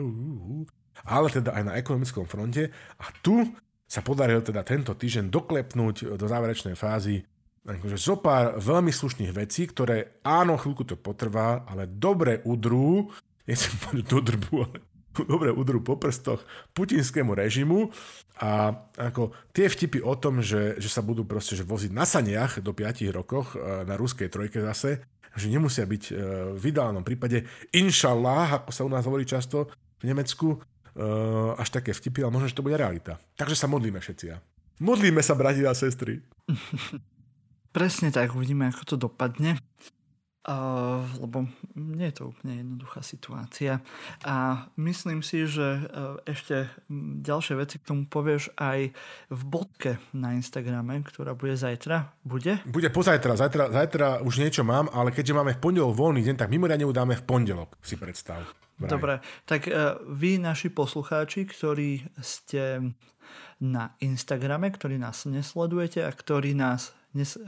ale teda aj na ekonomickom fronte. A tu sa podarilo teda tento týždeň doklepnúť do záverečnej fázy akože zo pár veľmi slušných vecí, ktoré áno, chvíľku to potrvá, ale dobre udrú, nechcem povedať do drbu, ale dobre udrú po prstoch putinskému režimu a ako tie vtipy o tom, že, že sa budú proste že voziť na saniach do 5 rokoch e, na ruskej trojke zase, že nemusia byť e, v ideálnom prípade inšallah, ako sa u nás hovorí často v Nemecku, e, až také vtipy, ale možno, že to bude realita. Takže sa modlíme všetci. Modlíme sa, bratia a sestry. Presne tak, uvidíme, ako to dopadne. Uh, lebo nie je to úplne jednoduchá situácia. A myslím si, že uh, ešte ďalšie veci k tomu povieš aj v bodke na Instagrame, ktorá bude zajtra. Bude? Bude pozajtra. Zajtra, zajtra už niečo mám, ale keďže máme v pondelok voľný deň, tak mimoriadne udáme v pondelok, si predstav. Vraj. Dobre, tak uh, vy, naši poslucháči, ktorí ste na Instagrame, ktorí nás nesledujete a ktorí nás, nes,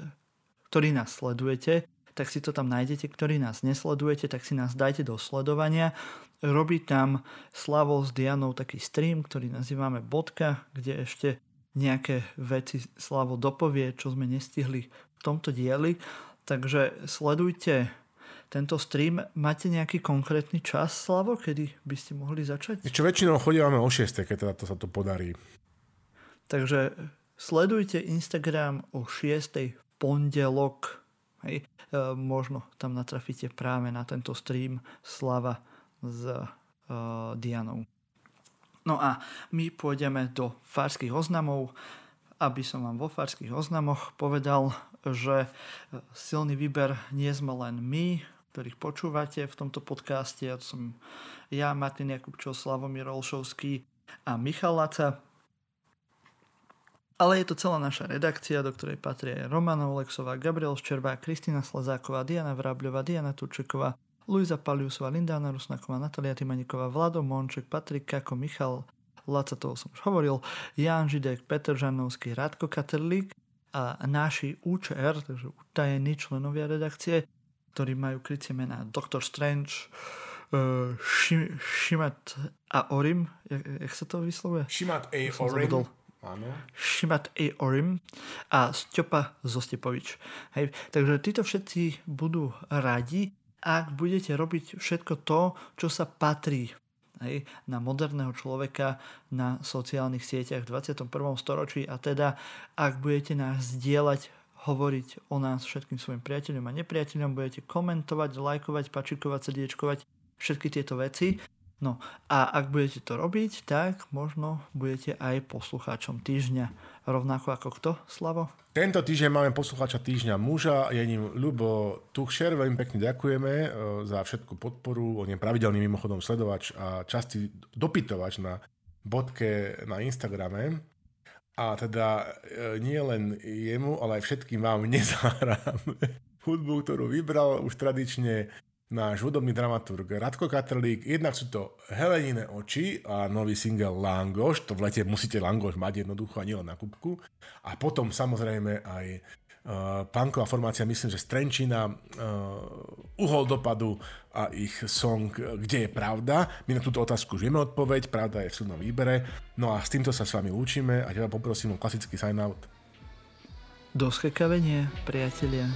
ktorí nás sledujete, tak si to tam nájdete. Ktorí nás nesledujete, tak si nás dajte do sledovania. Robí tam Slavo s Dianou taký stream, ktorý nazývame Bodka, kde ešte nejaké veci Slavo dopovie, čo sme nestihli v tomto dieli. Takže sledujte tento stream. Máte nejaký konkrétny čas, Slavo, kedy by ste mohli začať? Čo väčšinou chodíme o 6, keď teda to sa to podarí. Takže sledujte Instagram o 6. v pondelok. Hej. E, možno tam natrafíte práve na tento stream Slava s e, Dianou. No a my pôjdeme do farských oznamov, aby som vám vo farských oznamoch povedal, že silný výber nie sme len my, ktorých počúvate v tomto podcaste. Ja som ja, Martin Jakubčov, Slavomír Olšovský a Michal Laca. Ale je to celá naša redakcia, do ktorej patrí aj Romana Oleksová, Gabriel Ščerbá, Kristina Slazáková, Diana Vrábľová, Diana Turčeková, Luisa Paliusová, Lindána Rusnaková, Natalia Timaniková, Vlado Monček, Patrik Kako, Michal Laca, toho som už hovoril, Jan Židek, Peter Žanovský, Radko Katerlík a náši UČR, takže utajení členovia redakcie, ktorí majú krycie mená Doctor Strange, uh, Shimat a Orim, jak, jak sa to vyslovuje? Shimat A. Orim. Šimat A. Orim a Stjopa Zostepovič. Hej, takže títo všetci budú radi, ak budete robiť všetko to, čo sa patrí hej, na moderného človeka na sociálnych sieťach v 21. storočí a teda ak budete nás zdieľať hovoriť o nás všetkým svojim priateľom a nepriateľom, budete komentovať, lajkovať, pačikovať, srdiečkovať, všetky tieto veci. No a ak budete to robiť, tak možno budete aj poslucháčom týždňa. Rovnako ako kto, Slavo? Tento týždeň máme poslucháča týždňa muža, je ním Ľubo Tuchšer, veľmi pekne ďakujeme e, za všetku podporu, on je pravidelný mimochodom sledovač a častý dopytovač na bodke na Instagrame. A teda e, nie len jemu, ale aj všetkým vám nezahráme hudbu, ktorú vybral už tradične náš hudobný dramaturg Radko Katrlík. Jednak sú to Helenine oči a nový single Langoš. To v lete musíte Langoš mať jednoducho a nielen na kubku. A potom samozrejme aj uh, punková formácia, myslím, že Strenčina, uh, Uhol dopadu a ich song Kde je pravda. My na túto otázku už vieme odpoveď, pravda je v silnom výbere. No a s týmto sa s vami lúčime a teba poprosím o klasický sign out. Do skakavenia, priatelia.